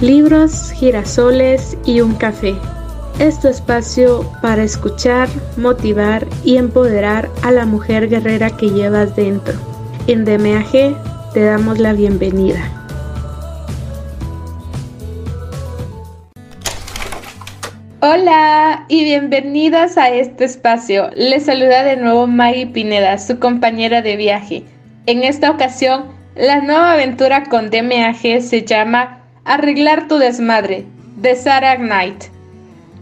Libros, girasoles y un café. Es tu espacio para escuchar, motivar y empoderar a la mujer guerrera que llevas dentro. En DMAG te damos la bienvenida. Hola y bienvenidas a este espacio. Les saluda de nuevo Maggie Pineda, su compañera de viaje. En esta ocasión, la nueva aventura con DMAG se llama Arreglar tu desmadre, de Sarah Knight.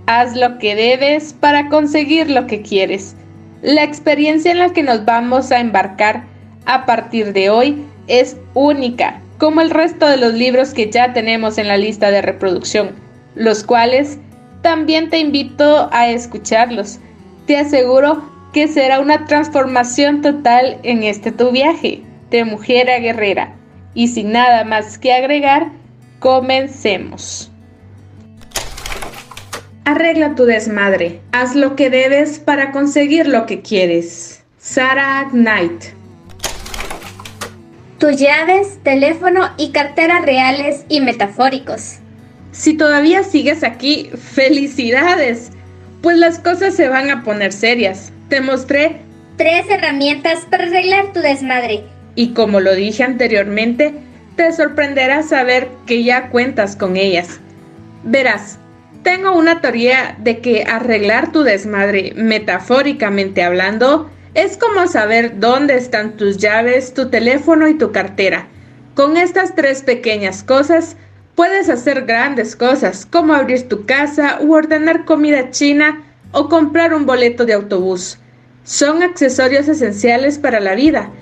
Haz lo que debes para conseguir lo que quieres. La experiencia en la que nos vamos a embarcar a partir de hoy es única, como el resto de los libros que ya tenemos en la lista de reproducción, los cuales también te invito a escucharlos. Te aseguro que será una transformación total en este tu viaje de mujer a guerrera. Y sin nada más que agregar, comencemos. Arregla tu desmadre. Haz lo que debes para conseguir lo que quieres. Sarah Knight. Tus llaves, teléfono y cartera reales y metafóricos. Si todavía sigues aquí, felicidades, pues las cosas se van a poner serias. Te mostré tres herramientas para arreglar tu desmadre. Y como lo dije anteriormente, te sorprenderá saber que ya cuentas con ellas. Verás, tengo una teoría de que arreglar tu desmadre, metafóricamente hablando, es como saber dónde están tus llaves, tu teléfono y tu cartera. Con estas tres pequeñas cosas, Puedes hacer grandes cosas, como abrir tu casa u ordenar comida china o comprar un boleto de autobús. Son accesorios esenciales para la vida.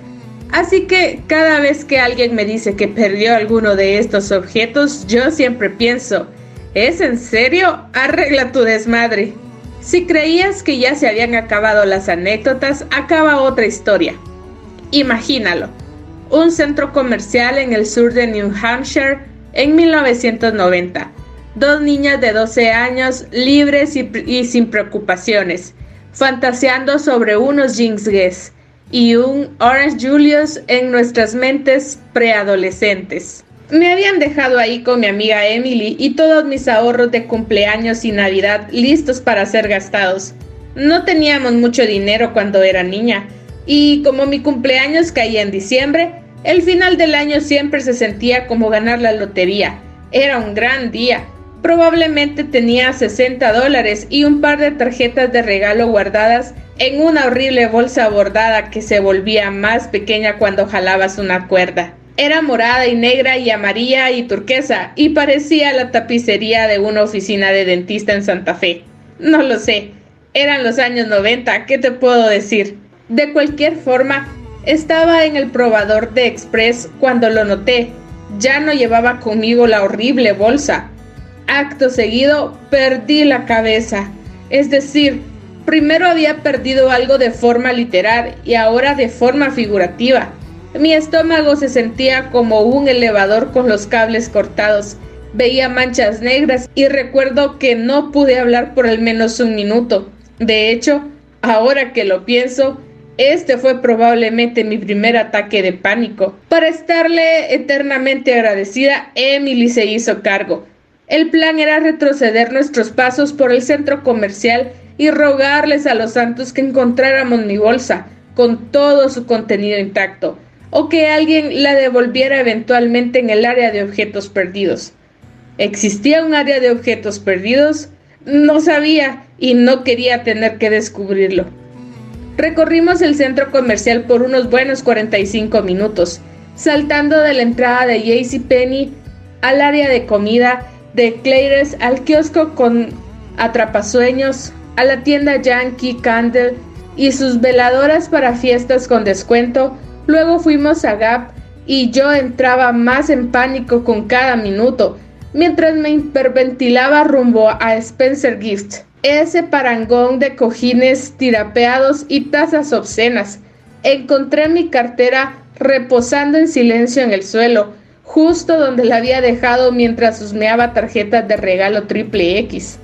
Así que cada vez que alguien me dice que perdió alguno de estos objetos, yo siempre pienso, ¿es en serio? Arregla tu desmadre. Si creías que ya se habían acabado las anécdotas, acaba otra historia. Imagínalo. Un centro comercial en el sur de New Hampshire en 1990. Dos niñas de 12 años libres y, sin preocupaciones, fantaseando sobre unos Guess y un Orange Julius en nuestras mentes preadolescentes. Me habían dejado ahí con mi amiga Emily y todos mis ahorros de cumpleaños y Navidad listos para ser gastados. No teníamos mucho dinero cuando era niña, y como mi cumpleaños caía en diciembre, el final del año siempre se sentía como ganar la lotería. Era un gran día. Probablemente tenía 60 dólares y un par de tarjetas de regalo guardadas en una horrible bolsa bordada que se volvía más pequeña cuando jalabas una cuerda. Era morada y negra y amarilla y turquesa y parecía la tapicería de una oficina de dentista en Santa Fe. No lo sé, eran los años 90, ¿qué te puedo decir? De cualquier forma, estaba en el probador de Express cuando lo noté. Ya no llevaba conmigo la horrible bolsa. Acto seguido, perdí la cabeza. Es decir, primero había perdido algo de forma literal y ahora de forma figurativa. Mi estómago se sentía como un elevador con los cables cortados. Veía manchas negras y recuerdo que no pude hablar por al menos un minuto. De hecho, ahora que lo pienso, este fue probablemente mi primer ataque de pánico. Para estarle eternamente agradecida, Emily se hizo cargo. El plan era retroceder nuestros pasos por el centro comercial y rogarles a los santos que encontráramos mi bolsa, con todo su contenido intacto, o que alguien la devolviera eventualmente en el área de objetos perdidos. ¿Existía un área de objetos perdidos? No sabía y no quería tener que descubrirlo. Recorrimos el centro comercial por unos buenos 45 minutos, saltando de la entrada de Penny al área de comida, de Claire's al kiosco con atrapasueños, a la tienda Yankee Candle y sus veladoras para fiestas con descuento. Luego fuimos a Gap y yo entraba más en pánico con cada minuto. mientras me hiperventilaba rumbo a Spencer Gift. Ese parangón de cojines tirapeados y tazas obscenas. Encontré mi cartera reposando en silencio en el suelo, justo donde la había dejado mientras husmeaba tarjetas de regalo triple X.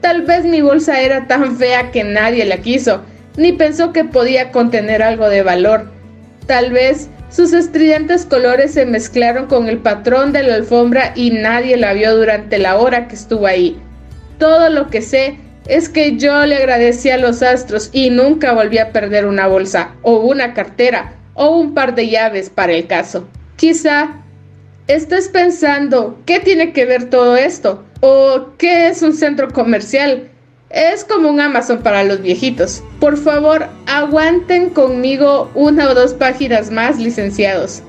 Tal vez mi bolsa era tan fea que nadie la quiso, ni pensó que podía contener algo de valor. Tal vez sus estridentes colores se mezclaron con el patrón de la alfombra y nadie la vio durante la hora que estuvo ahí. Todo lo que sé es que yo le agradecí a los astros y nunca volví a perder una bolsa o una cartera o un par de llaves para el caso. Quizá estés pensando, ¿qué tiene que ver todo esto? ¿O qué es un centro comercial? Es como un Amazon para los viejitos. Por favor, aguanten conmigo una o dos páginas más, licenciados.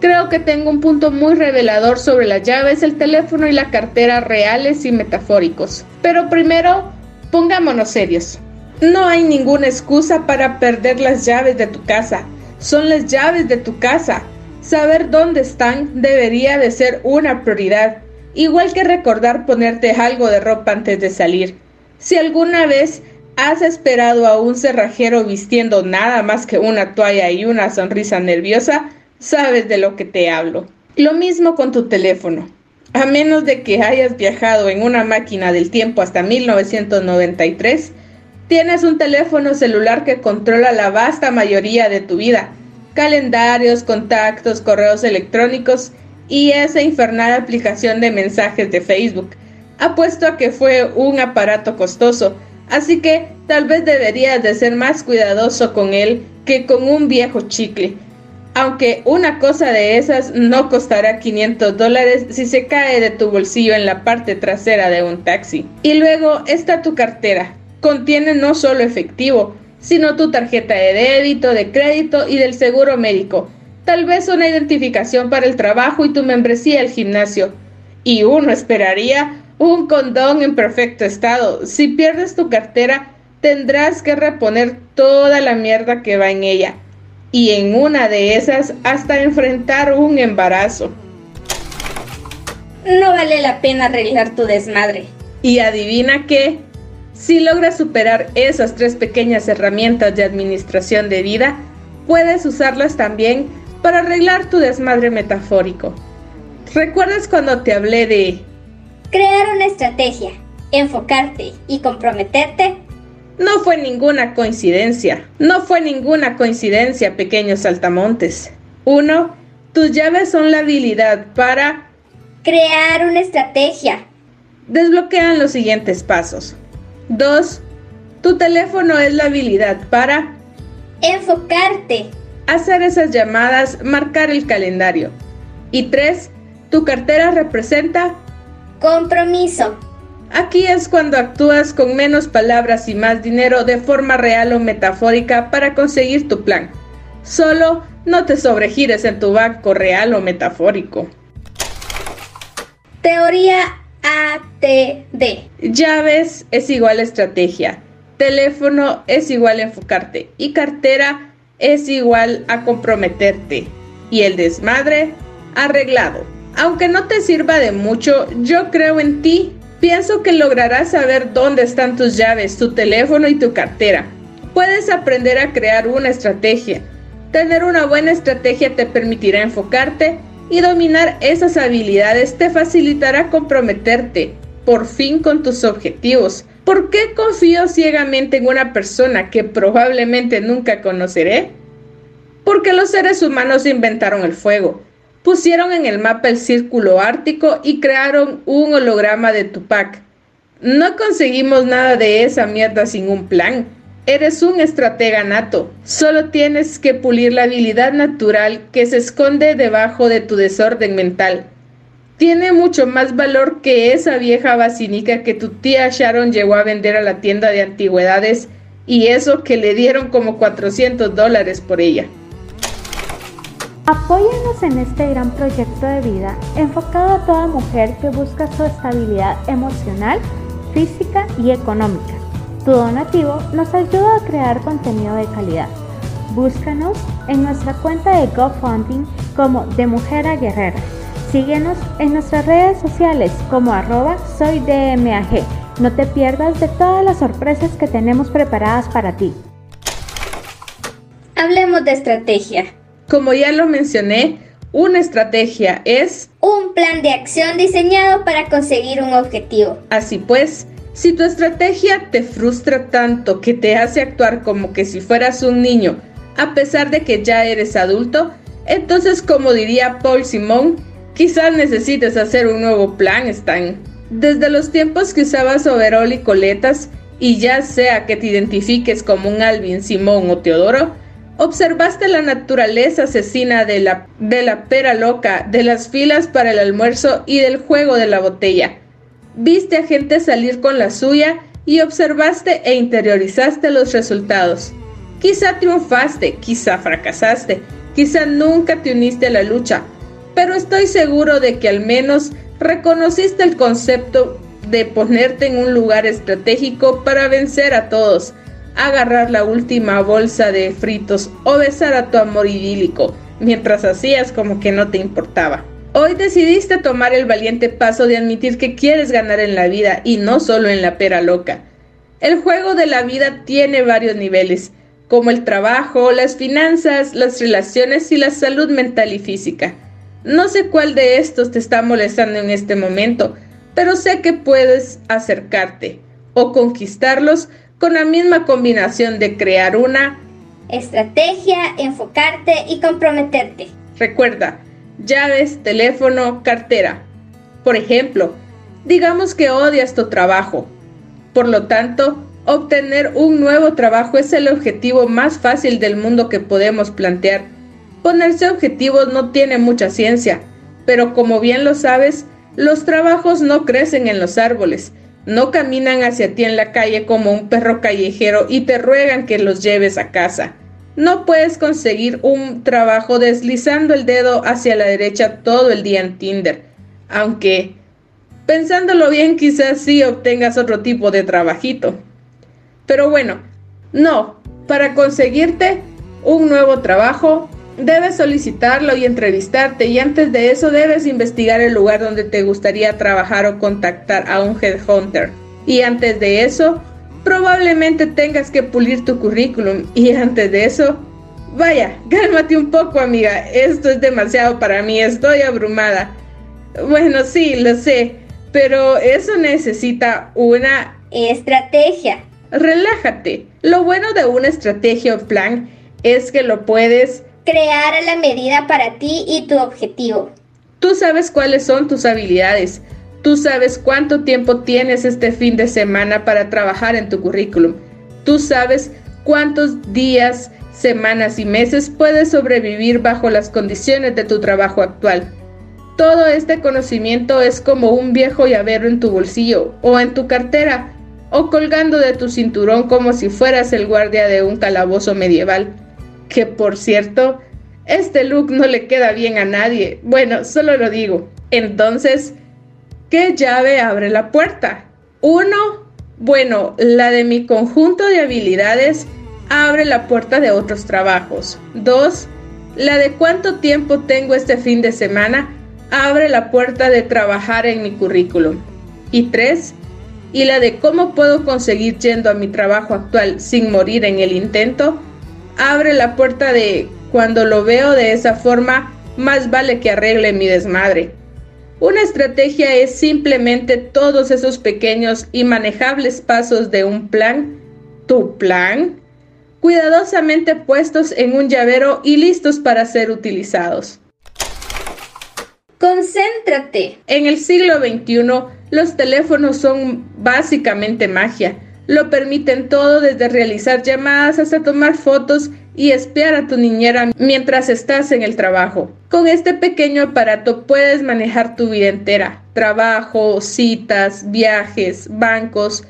Creo que tengo un punto muy revelador sobre las llaves, el teléfono y la cartera reales y metafóricos. Pero primero, pongámonos serios. No hay ninguna excusa para perder las llaves de tu casa. Son las llaves de tu casa. Saber dónde están debería de ser una prioridad, igual que recordar ponerte algo de ropa antes de salir. Si alguna vez has esperado a un cerrajero vistiendo nada más que una toalla y una sonrisa nerviosa, sabes de lo que te hablo. Lo mismo con tu teléfono. A menos de que hayas viajado en una máquina del tiempo hasta 1993, tienes un teléfono celular que controla la vasta mayoría de tu vida. Calendarios, contactos, correos electrónicos y esa infernal aplicación de mensajes de Facebook Apuesto a que fue un aparato costoso, así que tal vez deberías de ser más cuidadoso con él que con un viejo chicle. Aunque una cosa de esas no costará 500 dólares si se cae de tu bolsillo en la parte trasera de un taxi. Y luego está tu cartera. Contiene no solo efectivo, sino tu tarjeta de débito, de crédito y del seguro médico. Tal vez una identificación para el trabajo y tu membresía al gimnasio. Y uno esperaría un condón en perfecto estado. Si pierdes tu cartera, tendrás que reponer toda la mierda que va en ella. Y en una de esas, hasta enfrentar un embarazo. No vale la pena arreglar tu desmadre. Y adivina qué, si logras superar esas tres pequeñas herramientas de administración de vida, puedes usarlas también para arreglar tu desmadre metafórico. ¿Recuerdas cuando te hablé de Crear una estrategia, enfocarte y comprometerte. No fue ninguna coincidencia, no fue ninguna coincidencia, pequeños saltamontes. Uno, tus llaves son la habilidad para crear una estrategia. Desbloquean los siguientes pasos. 2. Tu teléfono es la habilidad para enfocarte. Hacer esas llamadas, marcar el calendario. Y 3. Tu cartera representa Compromiso. Aquí es cuando actúas con menos palabras y más dinero de forma real o metafórica para conseguir tu plan. Solo no te sobregires en tu banco real o metafórico. Teoría ATD. Llaves es igual a estrategia. Teléfono es igual a enfocarte. Y cartera es igual a comprometerte. Y el desmadre arreglado. Aunque no te sirva de mucho, yo creo en ti. Pienso que lograrás saber dónde están tus llaves, tu teléfono y tu cartera. Puedes aprender a crear una estrategia. Tener una buena estrategia te permitirá enfocarte y dominar esas habilidades te facilitará comprometerte por fin con tus objetivos. ¿Por qué confío ciegamente en una persona que probablemente nunca conoceré? Porque los seres humanos inventaron el fuego Pusieron en el mapa el círculo ártico y crearon un holograma de Tupac. No conseguimos nada de esa mierda sin un plan. Eres un estratega nato. Solo tienes que pulir la habilidad natural que se esconde debajo de tu desorden mental. Tiene mucho más valor que esa vieja vacinica que tu tía Sharon llegó a vender a la tienda de antigüedades y eso que le dieron como 400 dólares por ella. Apóyanos en este gran proyecto de vida enfocado a toda mujer que busca su estabilidad emocional, física y económica. Tu donativo nos ayuda a crear contenido de calidad. Búscanos en nuestra cuenta de GoFundMe como De Mujer a Guerrera. Síguenos en nuestras redes sociales como arroba soydmag. No te pierdas de todas las sorpresas que tenemos preparadas para ti. Hablemos de estrategia. Como ya lo mencioné, una estrategia es un plan de acción diseñado para conseguir un objetivo. Así pues, si tu estrategia te frustra tanto que te hace actuar como que si fueras un niño, a pesar de que ya eres adulto, entonces como diría Paul Simon, quizás necesites hacer un nuevo plan, Stan. Desde los tiempos que usabas overol y coletas, y ya sea que te identifiques como un Alvin, Simón o Teodoro, observaste la naturaleza asesina de la, de la pera loca, de las filas para el almuerzo y del juego de la botella Viste a gente salir con la suya y observaste e interiorizaste los resultados. Quizá triunfaste, quizá fracasaste, quizá nunca te uniste a la lucha, pero estoy seguro de que al menos reconociste el concepto de ponerte en un lugar estratégico para vencer a todos, agarrar la última bolsa de fritos o besar a tu amor idílico, mientras hacías como que no te importaba. Hoy decidiste tomar el valiente paso de admitir que quieres ganar en la vida y no solo en la pera loca. El juego de la vida tiene varios niveles, como el trabajo, las finanzas, las relaciones y la salud mental y física. No sé cuál de estos te está molestando en este momento, pero sé que puedes acercarte o conquistarlos con la misma combinación de crear una estrategia, enfocarte y comprometerte. Recuerda, llaves, teléfono, cartera. Por ejemplo, digamos que odias tu trabajo. Por lo tanto, obtener un nuevo trabajo es el objetivo más fácil del mundo que podemos plantear. Ponerse objetivos no tiene mucha ciencia, pero como bien lo sabes, los trabajos no crecen en los árboles, no caminan hacia ti en la calle como un perro callejero y te ruegan que los lleves a casa. No puedes conseguir un trabajo deslizando el dedo hacia la derecha todo el día en Tinder, aunque pensándolo bien quizás sí obtengas otro tipo de trabajito. Pero bueno, no, para conseguirte un nuevo trabajo debes solicitarlo y entrevistarte y antes de eso debes investigar el lugar donde te gustaría trabajar o contactar a un headhunter. Y antes de eso, probablemente tengas que pulir tu currículum y antes de eso, vaya, cálmate un poco amiga, esto es demasiado para mí, estoy abrumada. Bueno, sí, lo sé, pero eso necesita una estrategia. Relájate. Lo bueno de una estrategia o plan es que lo puedes crear a la medida para ti y tu objetivo. Tú sabes cuáles son tus habilidades, Tú sabes cuánto tiempo tienes este fin de semana para trabajar en tu currículum. Tú sabes cuántos días, semanas y meses puedes sobrevivir bajo las condiciones de tu trabajo actual. Todo este conocimiento es como un viejo llavero en tu bolsillo o en tu cartera o colgando de tu cinturón como si fueras el guardia de un calabozo medieval. Que por cierto, este look no le queda bien a nadie. Bueno, solo lo digo. Entonces, ¿Qué llave abre la puerta? Uno, bueno, la de mi conjunto de habilidades abre la puerta de otros trabajos. Dos, la de cuánto tiempo tengo este fin de semana abre la puerta de trabajar en mi currículum. Y tres, y la de cómo puedo conseguir yendo a mi trabajo actual sin morir en el intento, abre la puerta de cuando lo veo de esa forma, más vale que arregle mi desmadre. Una estrategia es simplemente todos esos pequeños y manejables pasos de un plan, tu plan, cuidadosamente puestos en un llavero y listos para ser utilizados. Concéntrate. En el siglo XXI, los teléfonos son básicamente magia. Lo permiten todo desde realizar llamadas hasta tomar fotos y espiar a tu niñera mientras estás en el trabajo. Con este pequeño aparato puedes manejar tu vida entera, trabajo, citas, viajes, bancos.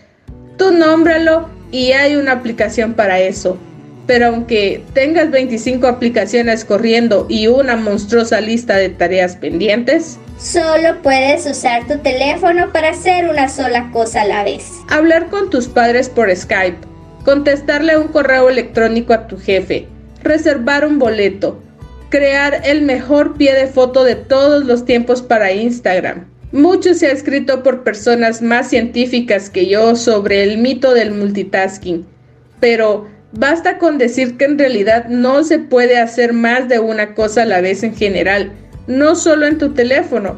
Tú nómbralo y hay una aplicación para eso. Pero aunque tengas 25 aplicaciones corriendo y una monstruosa lista de tareas pendientes, solo puedes usar tu teléfono para hacer una sola cosa a la vez. Hablar con tus padres por Skype contestarle un correo electrónico a tu jefe, reservar un boleto, crear el mejor pie de foto de todos los tiempos para Instagram. Mucho se ha escrito por personas más científicas que yo sobre el mito del multitasking, pero basta con decir que en realidad no se puede hacer más de una cosa a la vez en general, no solo en tu teléfono,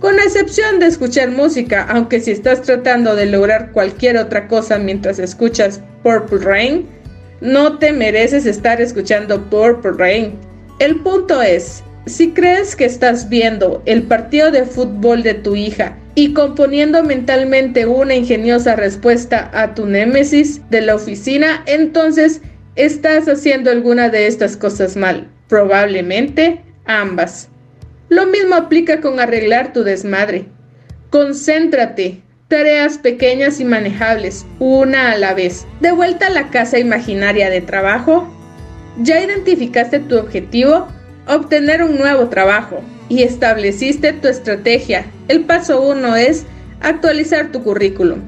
con excepción de escuchar música, aunque si estás tratando de lograr cualquier otra cosa mientras escuchas Purple Rain, no te mereces estar escuchando Purple Rain. El punto es, si crees que estás viendo el partido de fútbol de tu hija y componiendo mentalmente una ingeniosa respuesta a tu némesis de la oficina, entonces estás haciendo alguna de estas cosas mal. Probablemente ambas. Lo mismo aplica con arreglar tu desmadre. Concéntrate. Tareas pequeñas y manejables, una a la vez. De vuelta a la casa imaginaria de trabajo. ¿Ya identificaste tu objetivo? Obtener un nuevo trabajo y estableciste tu estrategia. El paso uno es actualizar tu currículum.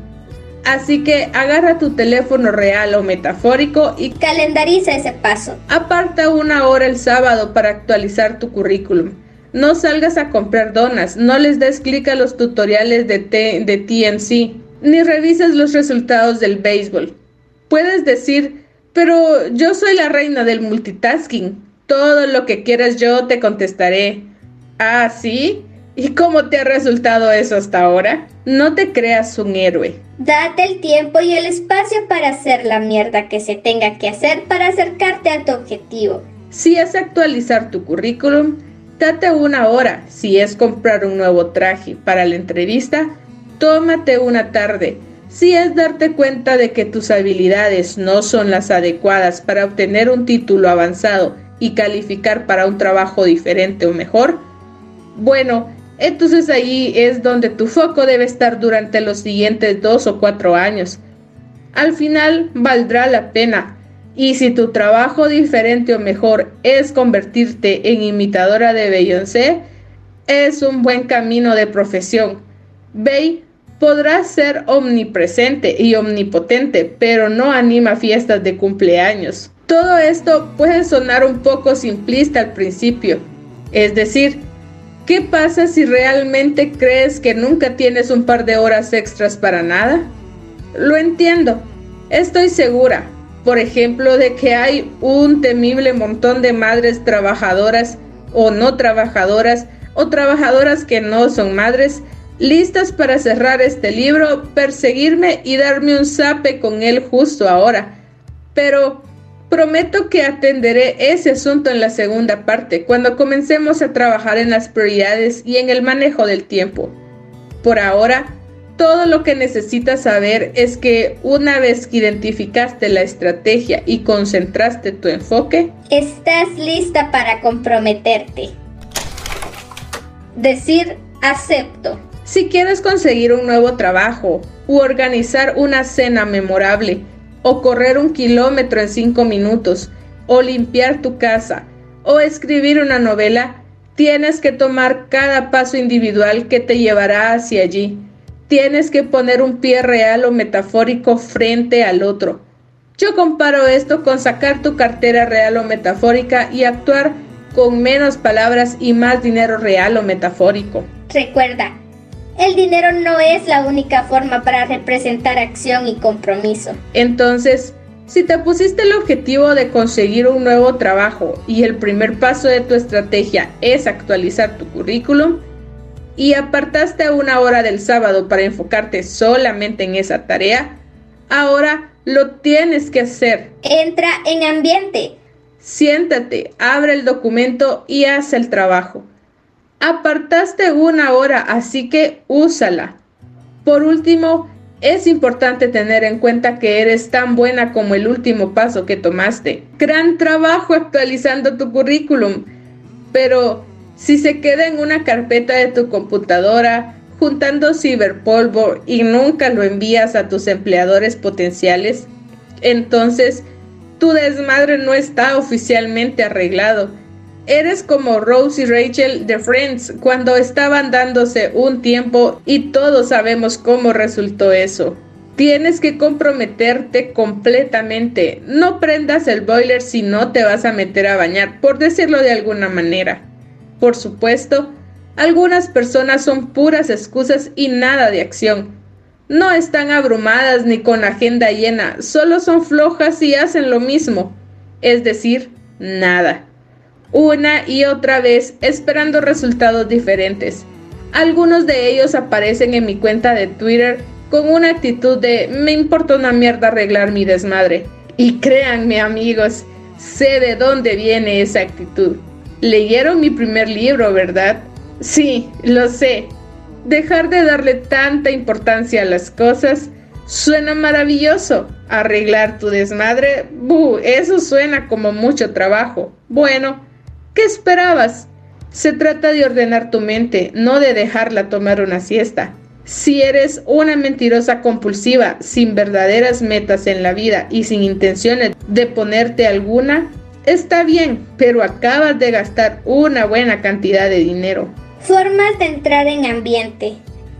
Así que agarra tu teléfono real o metafórico y calendariza ese paso. Aparta una hora el sábado para actualizar tu currículum. No salgas a comprar donas, no les des clic a los tutoriales de, de TMC, ni revises los resultados del béisbol. Puedes decir, pero yo soy la reina del multitasking. Todo lo que quieras yo te contestaré. ¿Ah, sí? ¿Y cómo te ha resultado eso hasta ahora? No te creas un héroe. Date el tiempo y el espacio para hacer la mierda que se tenga que hacer para acercarte a tu objetivo. Si es actualizar tu currículum, date una hora. Si es comprar un nuevo traje para la entrevista, tómate una tarde. Si es darte cuenta de que tus habilidades no son las adecuadas para obtener un título avanzado y calificar para un trabajo diferente o mejor, bueno, entonces ahí es donde tu foco debe estar durante los siguientes dos o cuatro años. Al final valdrá la pena. Y si tu trabajo diferente o mejor es convertirte en imitadora de Beyoncé, es un buen camino de profesión. Bey podrá ser omnipresente y omnipotente, pero no anima fiestas de cumpleaños. Todo esto puede sonar un poco simplista al principio. Es decir, ¿qué pasa si realmente crees que nunca tienes un par de horas extras para nada? Lo entiendo. Estoy segura, por ejemplo, de que hay un temible montón de madres trabajadoras o no trabajadoras o trabajadoras que no son madres listas para cerrar este libro, perseguirme y darme un zape con él justo ahora. Pero Prometo que atenderé ese asunto en la segunda parte, cuando comencemos a trabajar en las prioridades y en el manejo del tiempo. Por ahora, todo lo que necesitas saber es que una vez que identificaste la estrategia y concentraste tu enfoque, estás lista para comprometerte. Decir acepto. Si quieres conseguir un nuevo trabajo u organizar una cena memorable, o correr un kilómetro en cinco minutos, o limpiar tu casa, o escribir una novela, tienes que tomar cada paso individual que te llevará hacia allí. Tienes que poner un pie real o metafórico frente al otro. Yo comparo esto con sacar tu cartera real o metafórica y actuar con menos palabras y más dinero real o metafórico. Recuerda, el dinero no es la única forma para representar acción y compromiso. Entonces, si te pusiste el objetivo de conseguir un nuevo trabajo y el primer paso de tu estrategia es actualizar tu currículum, y apartaste una hora del sábado para enfocarte solamente en esa tarea, ahora lo tienes que hacer. Entra en ambiente. Siéntate, abre el documento y haz el trabajo. Apartaste una hora, así que úsala. Por último, es importante tener en cuenta que eres tan buena como el último paso que tomaste. Gran trabajo actualizando tu currículum, pero si se queda en una carpeta de tu computadora, juntando ciberpolvo y nunca lo envías a tus empleadores potenciales, entonces tu desmadre no está oficialmente arreglado Eres como Rose y Rachel de Friends cuando estaban dándose un tiempo y todos sabemos cómo resultó eso. Tienes que comprometerte completamente. No prendas el boiler si no te vas a meter a bañar, por decirlo de alguna manera. Por supuesto, algunas personas son puras excusas y nada de acción. No están abrumadas ni con agenda llena, solo son flojas y hacen lo mismo, es decir, nada. Una y otra vez esperando resultados diferentes. Algunos de ellos aparecen en mi cuenta de Twitter con una actitud de me importa una mierda arreglar mi desmadre. Y créanme amigos, sé de dónde viene esa actitud. Leyeron mi primer libro, ¿verdad? Sí, lo sé. Dejar de darle tanta importancia a las cosas suena maravilloso. Arreglar tu desmadre, buh, eso suena como mucho trabajo. Bueno, ¿qué esperabas? Se trata de ordenar tu mente, no de dejarla tomar una siesta. Si eres una mentirosa compulsiva, sin verdaderas metas en la vida y sin intenciones de ponerte alguna, está bien, pero acabas de gastar una buena cantidad de dinero. Formas de entrar en ambiente.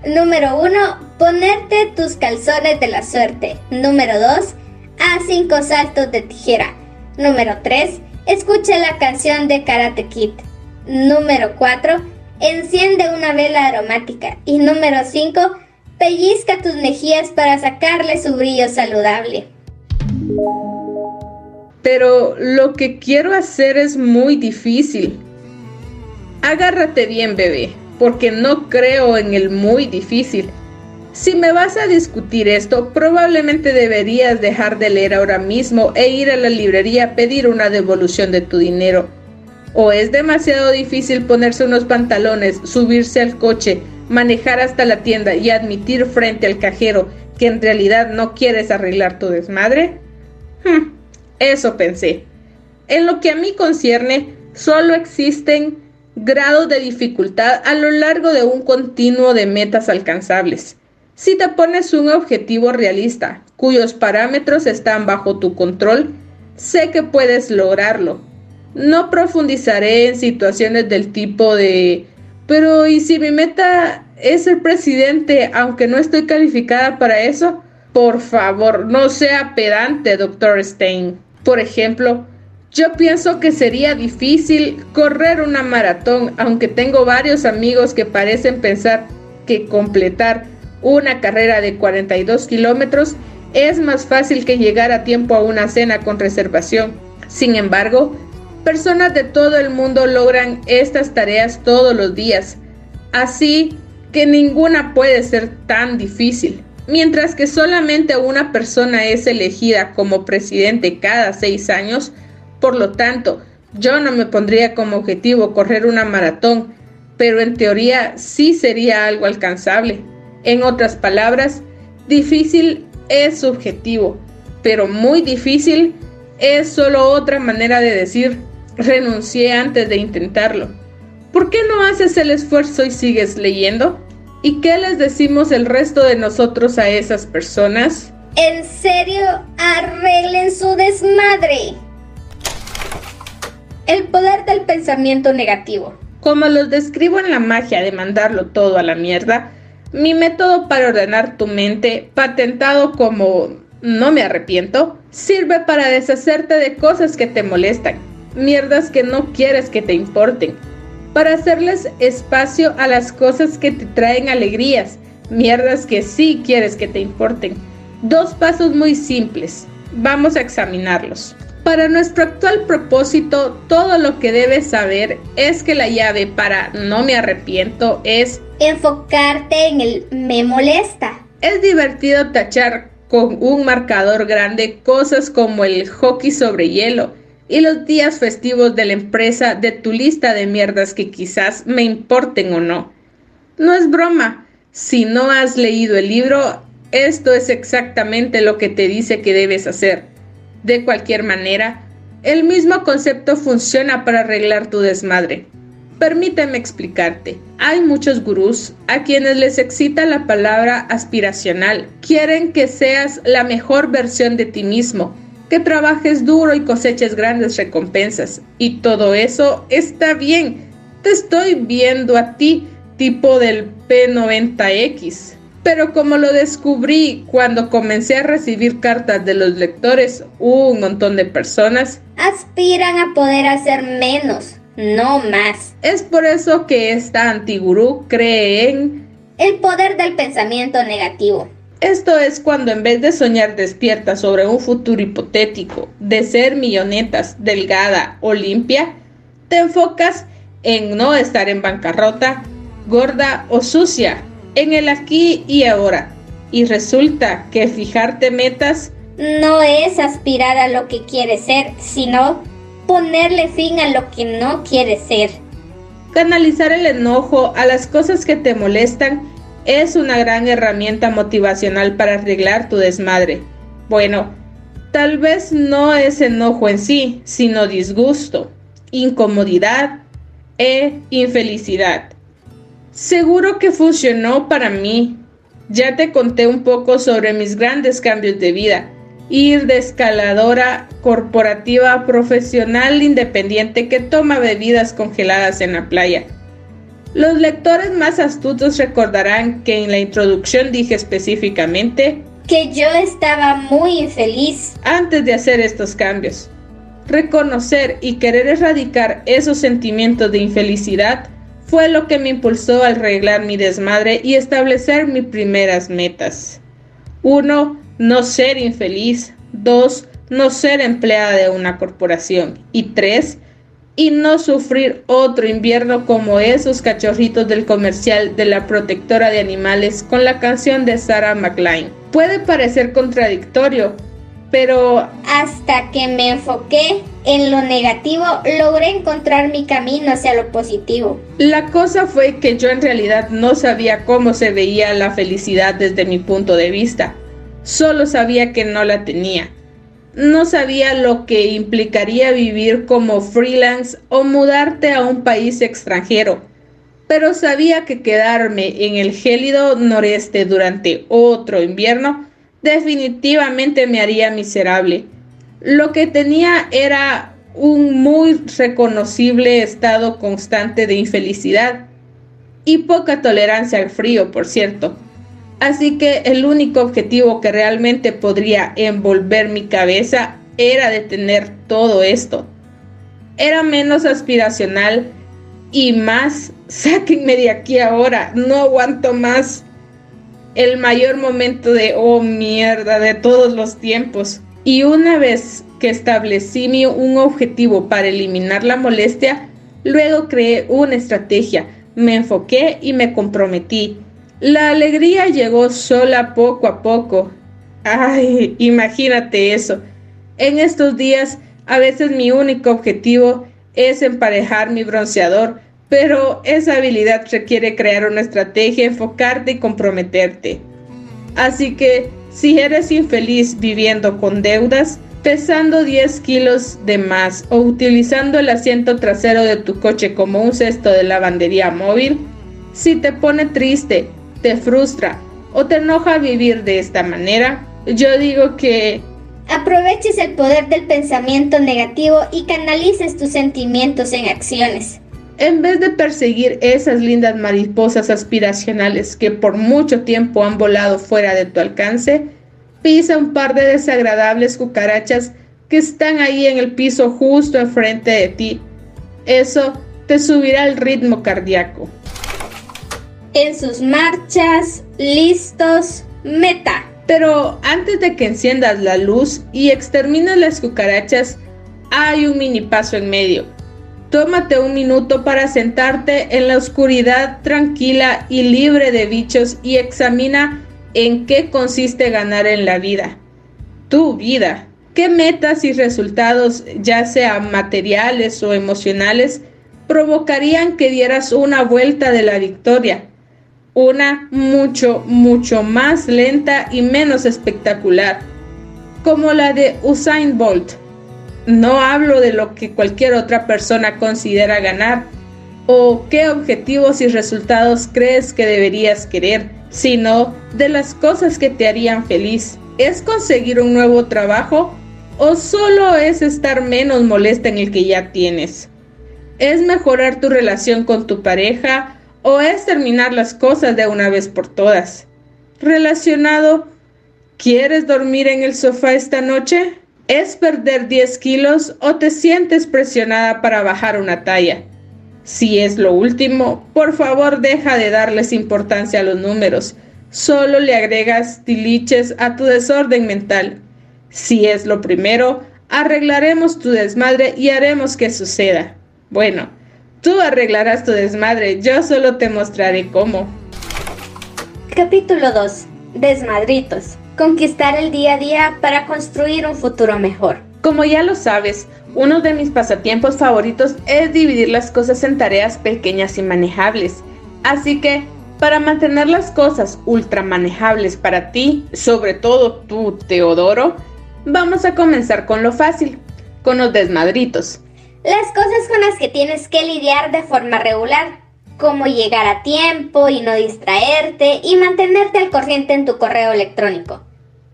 Número 1. Ponerte tus calzones de la suerte. Número 2. A 5 saltos de tijera. Número 3. Escucha la canción de Karate Kid. Número 4 Enciende una vela aromática. Y número 5. Pellizca tus mejillas para sacarle su brillo saludable. Pero lo que quiero hacer es muy difícil. Agárrate bien, bebé, porque no creo en el muy difícil. Si me vas a discutir esto, probablemente deberías dejar de leer ahora mismo e ir a la librería a pedir una devolución de tu dinero o es demasiado difícil ponerse unos pantalones, subirse al coche, manejar hasta la tienda y admitir frente al cajero que en realidad no quieres arreglar tu desmadre? Hmm, eso pensé. En lo que a mí concierne, solo existen grados de dificultad a lo largo de un continuo de metas alcanzables. Si te pones un objetivo realista, cuyos parámetros están bajo tu control, sé que puedes lograrlo no profundizaré en situaciones del tipo de, pero ¿y si mi meta es ser presidente aunque no estoy calificada para eso? Por favor, no sea pedante, doctor Stein. Por ejemplo, yo pienso que sería difícil correr una maratón, aunque tengo varios amigos que parecen pensar que completar una carrera de 42 kilómetros es más fácil que llegar a tiempo a una cena con reservación. Sin embargo, Personas de todo el mundo logran estas tareas todos los días, así que ninguna puede ser tan difícil. Mientras que solamente una persona es elegida como presidente cada seis años, por lo tanto, yo no me pondría como objetivo correr una maratón, pero en teoría sí sería algo alcanzable. En otras palabras, difícil es subjetivo, pero muy difícil es solo otra manera de decir Renuncié antes de intentarlo. ¿Por qué no haces el esfuerzo y sigues leyendo? ¿Y qué les decimos el resto de nosotros a esas personas? ¿En serio? Arreglen su desmadre. El poder del pensamiento negativo. Como los describo en la magia de mandarlo todo a la mierda, mi método para ordenar tu mente, patentado como no me arrepiento, sirve para deshacerte de cosas que te molestan mierdas que no quieres que te importen, para hacerles espacio a las cosas que te traen alegrías, mierdas que sí quieres que te importen. Dos pasos muy simples, vamos a examinarlos. Para nuestro actual propósito, todo lo que debes saber es que la llave para no me arrepiento es enfocarte en el me molesta. Es divertido tachar con un marcador grande cosas como el hockey sobre hielo, y los días festivos de la empresa de tu lista de mierdas que quizás me importen o no. No es broma. Si no has leído el libro, esto es exactamente lo que te dice que debes hacer. De cualquier manera, el mismo concepto funciona para arreglar tu desmadre. Permíteme explicarte. Hay muchos gurús a quienes les excita la palabra aspiracional. Quieren que seas la mejor versión de ti mismo, que trabajes duro y coseches grandes recompensas. Y todo eso está bien. Te estoy viendo a ti, tipo del P90X. Pero como lo descubrí cuando comencé a recibir cartas de los lectores, un montón de personas aspiran a poder hacer menos, no más. Es por eso que esta antigurú cree en el poder del pensamiento negativo. Esto es cuando en vez de soñar despierta sobre un futuro hipotético, de ser millonetas, delgada o limpia, te enfocas en no estar en bancarrota, gorda o sucia, en el aquí y ahora. Y resulta que fijarte metas no es aspirar a lo que quieres ser, sino ponerle fin a lo que no quieres ser. Canalizar el enojo a las cosas que te molestan es una gran herramienta motivacional para arreglar tu desmadre. Bueno, tal vez no es enojo en sí, sino disgusto, incomodidad e infelicidad. Seguro que funcionó para mí. Ya te conté un poco sobre mis grandes cambios de vida. Ir de escaladora corporativa profesional independiente que toma bebidas congeladas en la playa los lectores más astutos recordarán que en la introducción dije específicamente que yo estaba muy infeliz antes de hacer estos cambios. Reconocer y querer erradicar esos sentimientos de infelicidad fue lo que me impulsó a arreglar mi desmadre y establecer mis primeras metas. 1. No ser infeliz. 2. No ser empleada de una corporación. Y 3 y no sufrir otro invierno como esos cachorritos del comercial de la protectora de animales con la canción de Sarah McLean. Puede parecer contradictorio, pero hasta que me enfoqué en lo negativo, logré encontrar mi camino hacia lo positivo. La cosa fue que yo en realidad no sabía cómo se veía la felicidad desde mi punto de vista, solo sabía que no la tenía no sabía lo que implicaría vivir como freelance o mudarte a un país extranjero, pero sabía que quedarme en el gélido noreste durante otro invierno definitivamente me haría miserable. Lo que tenía era un muy reconocible estado constante de infelicidad y poca tolerancia al frío, por cierto. Así que el único objetivo que realmente podría envolver mi cabeza era detener todo esto. Era menos aspiracional y más, sáquenme de aquí ahora, no aguanto más. El mayor momento de, oh mierda, de todos los tiempos. Y una vez que establecí mi, un objetivo para eliminar la molestia, luego creé una estrategia, me enfoqué y me comprometí. La alegría llegó sola poco a poco. Ay, imagínate eso. En estos días, a veces mi único objetivo es emparejar mi bronceador, pero esa habilidad requiere crear una estrategia, enfocarte y comprometerte. Así que, si eres infeliz viviendo con deudas, pesando 10 kilos de más o utilizando el asiento trasero de tu coche como un cesto de lavandería móvil, si te pone triste te frustra o te enoja vivir de esta manera, yo digo que aproveches el poder del pensamiento negativo y canalices tus sentimientos en acciones. En vez de perseguir esas lindas mariposas aspiracionales que por mucho tiempo han volado fuera de tu alcance, pisa un par de desagradables cucarachas que están ahí en el piso justo enfrente de ti. Eso te subirá el ritmo cardíaco en sus marchas, listos, meta. Pero antes de que enciendas la luz y extermines las cucarachas, hay un mini paso en medio. Tómate un minuto para sentarte en la oscuridad tranquila y libre de bichos y examina en qué consiste ganar en la vida. Tu vida. ¿Qué metas y resultados, ya sean materiales o emocionales, provocarían que dieras una vuelta de la victoria? Una mucho, mucho más lenta y menos espectacular, como la de Usain Bolt. No hablo de lo que cualquier otra persona considera ganar o qué objetivos y resultados crees que deberías querer, sino de las cosas que te harían feliz. ¿Es conseguir un nuevo trabajo o solo es estar menos molesta en el que ya tienes? ¿Es mejorar tu relación con tu pareja o es terminar las cosas de una vez por todas. relacionado ¿Quieres dormir en el sofá esta noche? ¿Es perder 10 kilos o te sientes presionada para bajar una talla? Si es lo último, por favor deja de darles importancia a los números. Solo le agregas tiliches a tu desorden mental. Si es lo primero, arreglaremos tu desmadre y haremos que suceda. Bueno, tú arreglarás tu desmadre, yo solo te mostraré cómo. Capítulo 2. Desmadritos. Conquistar el día a día para construir un futuro mejor. Como ya lo sabes, uno de mis pasatiempos favoritos es dividir las cosas en tareas pequeñas y manejables. Así que, para mantener las cosas ultra manejables para ti, sobre todo tú, Teodoro, vamos a comenzar con lo fácil, con los desmadritos. Las cosas con las que tienes que lidiar de forma regular, como llegar a tiempo y no distraerte y mantenerte al corriente en tu correo electrónico.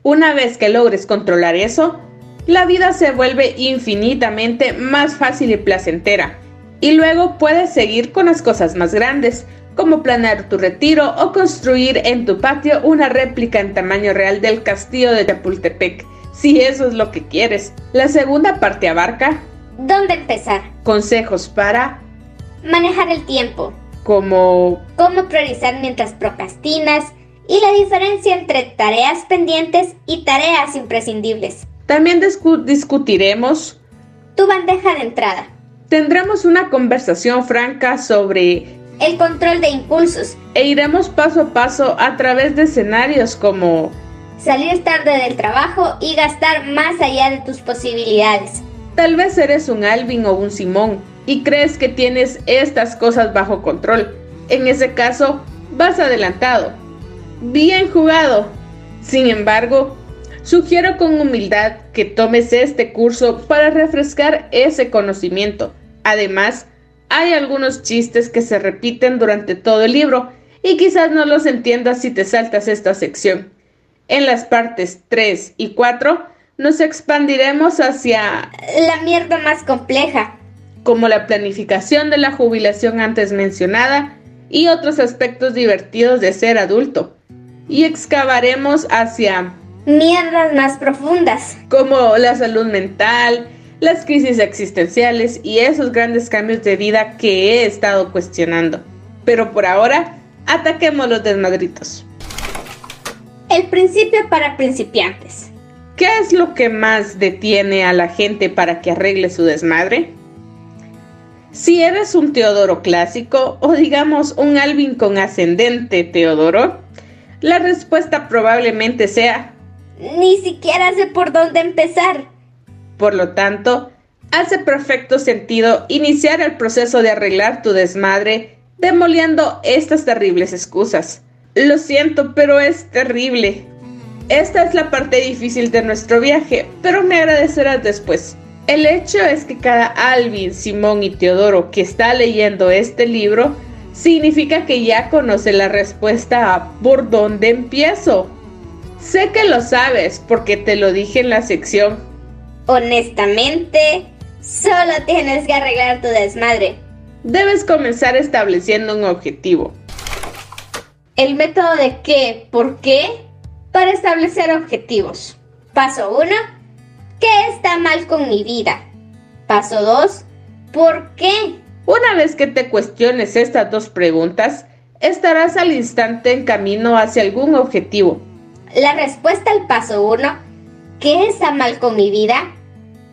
Una vez que logres controlar eso, la vida se vuelve infinitamente más fácil y placentera. Y luego puedes seguir con las cosas más grandes, como planear tu retiro o construir en tu patio una réplica en tamaño real del castillo de Chapultepec, si eso es lo que quieres. La segunda parte abarca ¿Dónde empezar? consejos para Manejar el tiempo. como Cómo priorizar mientras procrastinas y la diferencia entre tareas pendientes y tareas imprescindibles. también discu- discutiremos Tu bandeja de entrada. Tendremos una conversación franca sobre El control de impulsos. e iremos paso a paso a través de escenarios como Salir tarde del trabajo y gastar más allá de tus posibilidades. Tal vez eres un Alvin o un Simón y crees que tienes estas cosas bajo control. En ese caso, vas adelantado. Bien jugado. Sin embargo, sugiero con humildad que tomes este curso para refrescar ese conocimiento. Además, hay algunos chistes que se repiten durante todo el libro y quizás no los entiendas si te saltas esta sección. En las partes 3 y 4 nos expandiremos hacia La mierda más compleja. como la planificación de la jubilación antes mencionada y otros aspectos divertidos de ser adulto. Y excavaremos hacia Mierdas más profundas. como la salud mental, las crisis existenciales y esos grandes cambios de vida que he estado cuestionando. Pero por ahora, ataquemos los desmadritos. El principio para principiantes. ¿Qué es lo que más detiene a la gente para que arregle su desmadre? Si eres un Teodoro clásico o digamos un Alvin con ascendente Teodoro, la respuesta probablemente sea, Ni siquiera sé por dónde empezar. por lo tanto, hace perfecto sentido iniciar el proceso de arreglar tu desmadre demoliendo estas terribles excusas. Lo siento, pero es terrible. Esta es la parte difícil de nuestro viaje, pero me agradecerás después. El hecho es que cada Alvin, Simón y Teodoro que está leyendo este libro significa que ya conoce la respuesta a ¿por dónde empiezo? Sé que lo sabes porque te lo dije en la sección. Honestamente, solo tienes que arreglar tu desmadre. Debes comenzar estableciendo un objetivo. El método de qué, por qué, para establecer objetivos. Paso 1. ¿Qué está mal con mi vida? Paso 2. ¿Por qué? Una vez que te cuestiones estas dos preguntas, estarás al instante en camino hacia algún objetivo. La respuesta al paso 1, ¿qué está mal con mi vida?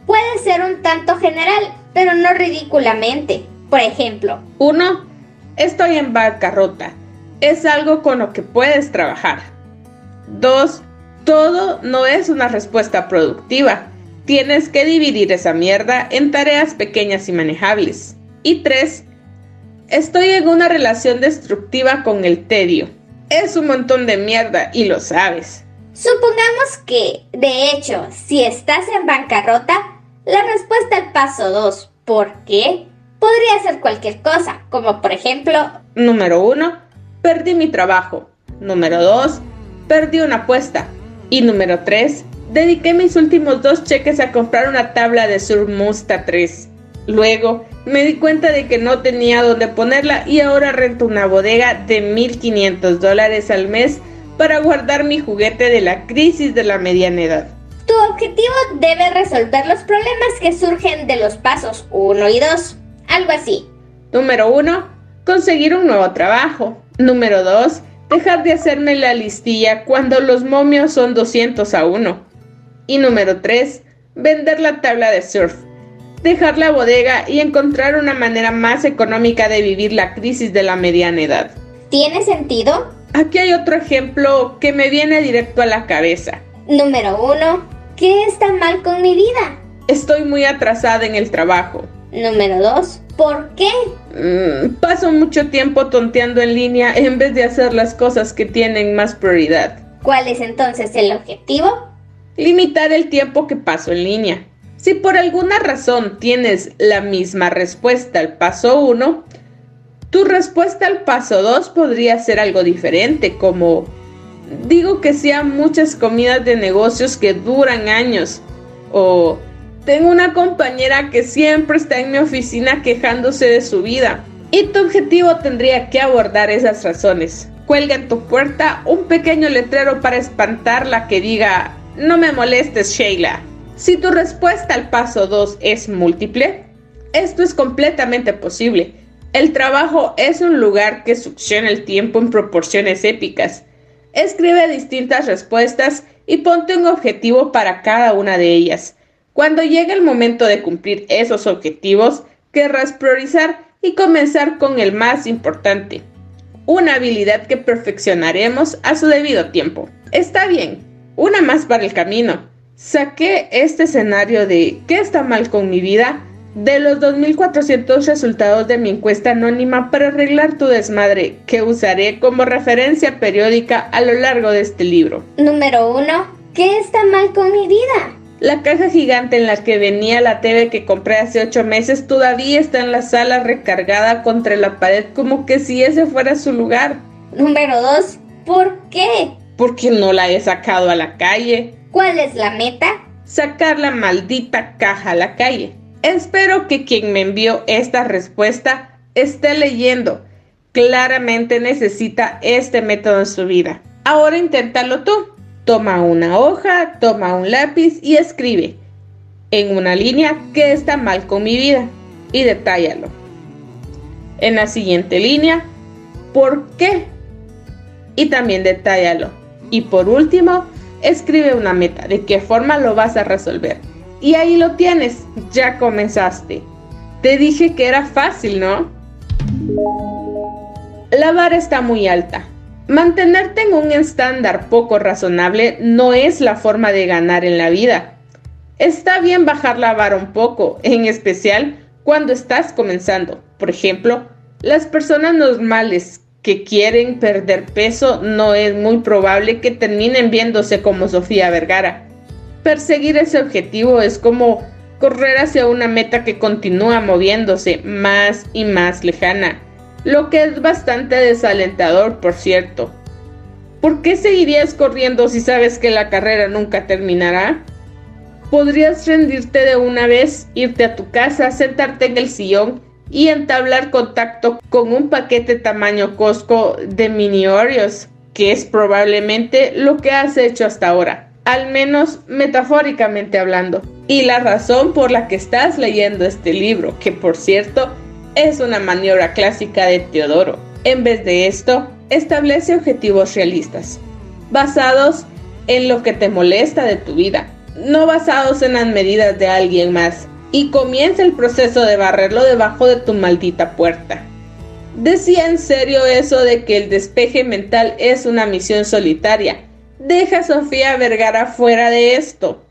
Puede ser un tanto general, pero no ridículamente. Por ejemplo, 1. Estoy en bancarrota. Es algo con lo que puedes trabajar. 2. Todo no es una respuesta productiva. Tienes que dividir esa mierda en tareas pequeñas y manejables. Y 3. Estoy en una relación destructiva con el tedio. Es un montón de mierda y lo sabes. supongamos que, de hecho, si estás en bancarrota, la respuesta al paso 2, ¿por qué? Podría ser cualquier cosa, como por ejemplo, Número 1. Perdí mi trabajo. Número 2. Perdí una apuesta. Y número 3. Dediqué mis últimos dos cheques a comprar una tabla de Sur Musta 3. Luego me di cuenta de que no tenía dónde ponerla y ahora rento una bodega de 1500 dólares al mes para guardar mi juguete de la crisis de la mediana edad. Tu objetivo debe resolver los problemas que surgen de los pasos 1 y 2. Algo así. Número 1. Conseguir un nuevo trabajo. Número 2. Dejar de hacerme la listilla cuando los momios son 200 a 1. Y número 3. Vender la tabla de surf. Dejar la bodega y encontrar una manera más económica de vivir la crisis de la mediana edad. ¿Tiene sentido? Aquí hay otro ejemplo que me viene directo a la cabeza. Número 1. ¿Qué está mal con mi vida? Estoy muy atrasada en el trabajo. Número 2. ¿Por qué? Mm, paso mucho tiempo tonteando en línea en vez de hacer las cosas que tienen más prioridad. ¿Cuál es entonces el objetivo? Limitar el tiempo que paso en línea. Si por alguna razón tienes la misma respuesta al paso 1, tu respuesta al paso 2 podría ser algo diferente, como digo que sí a muchas comidas de negocios que duran años. O tengo una compañera que siempre está en mi oficina quejándose de su vida. Y tu objetivo tendría que abordar esas razones. Cuelga en tu puerta un pequeño letrero para espantarla que diga, no me molestes Sheila. Si tu respuesta al paso 2 es múltiple, esto es completamente posible. El trabajo es un lugar que succiona el tiempo en proporciones épicas. Escribe distintas respuestas y ponte un objetivo para cada una de ellas. Cuando llegue el momento de cumplir esos objetivos, querrás priorizar y comenzar con el más importante, una habilidad que perfeccionaremos a su debido tiempo. Está bien, una más para el camino. Saqué este escenario de ¿qué está mal con mi vida? de los 2.400 resultados de mi encuesta anónima para arreglar tu desmadre, que usaré como referencia periódica a lo largo de este libro. Número 1. ¿Qué está mal con mi vida? La caja gigante en la que venía la TV que compré hace 8 meses todavía está en la sala recargada contra la pared como que si ese fuera su lugar. Número 2. ¿Por qué? Porque no la he sacado a la calle. ¿Cuál es la meta? Sacar la maldita caja a la calle. Espero que quien me envió esta respuesta esté leyendo. Claramente necesita este método en su vida. Ahora inténtalo tú. Toma una hoja, toma un lápiz y escribe en una línea qué está mal con mi vida y detállalo. En la siguiente línea, ¿por qué? Y también detállalo. Y por último, escribe una meta, de qué forma lo vas a resolver. Y ahí lo tienes, ya comenzaste. Te dije que era fácil, ¿no? La vara está muy alta. Mantenerte en un estándar poco razonable no es la forma de ganar en la vida. Está bien bajar la vara un poco, en especial cuando estás comenzando. Por ejemplo, las personas normales que quieren perder peso no es muy probable que terminen viéndose como Sofía Vergara perseguir ese objetivo es como correr hacia una meta que continúa moviéndose más y más lejana, lo que es bastante desalentador, por cierto. ¿Por qué seguirías corriendo si sabes que la carrera nunca terminará? Podrías rendirte de una vez, irte a tu casa, sentarte en el sillón y entablar contacto con un paquete tamaño Costco de mini Oreos, que es probablemente lo que has hecho hasta ahora al menos metafóricamente hablando. Y la razón por la que estás leyendo este libro, que por cierto es una maniobra clásica de Teodoro. En vez de esto, establece objetivos realistas, basados en lo que te molesta de tu vida, no basados en las medidas de alguien más, y comienza el proceso de barrerlo debajo de tu maldita puerta. Decía en serio eso de que el despeje mental es una misión solitaria, Deja a Sofía Vergara fuera de esto.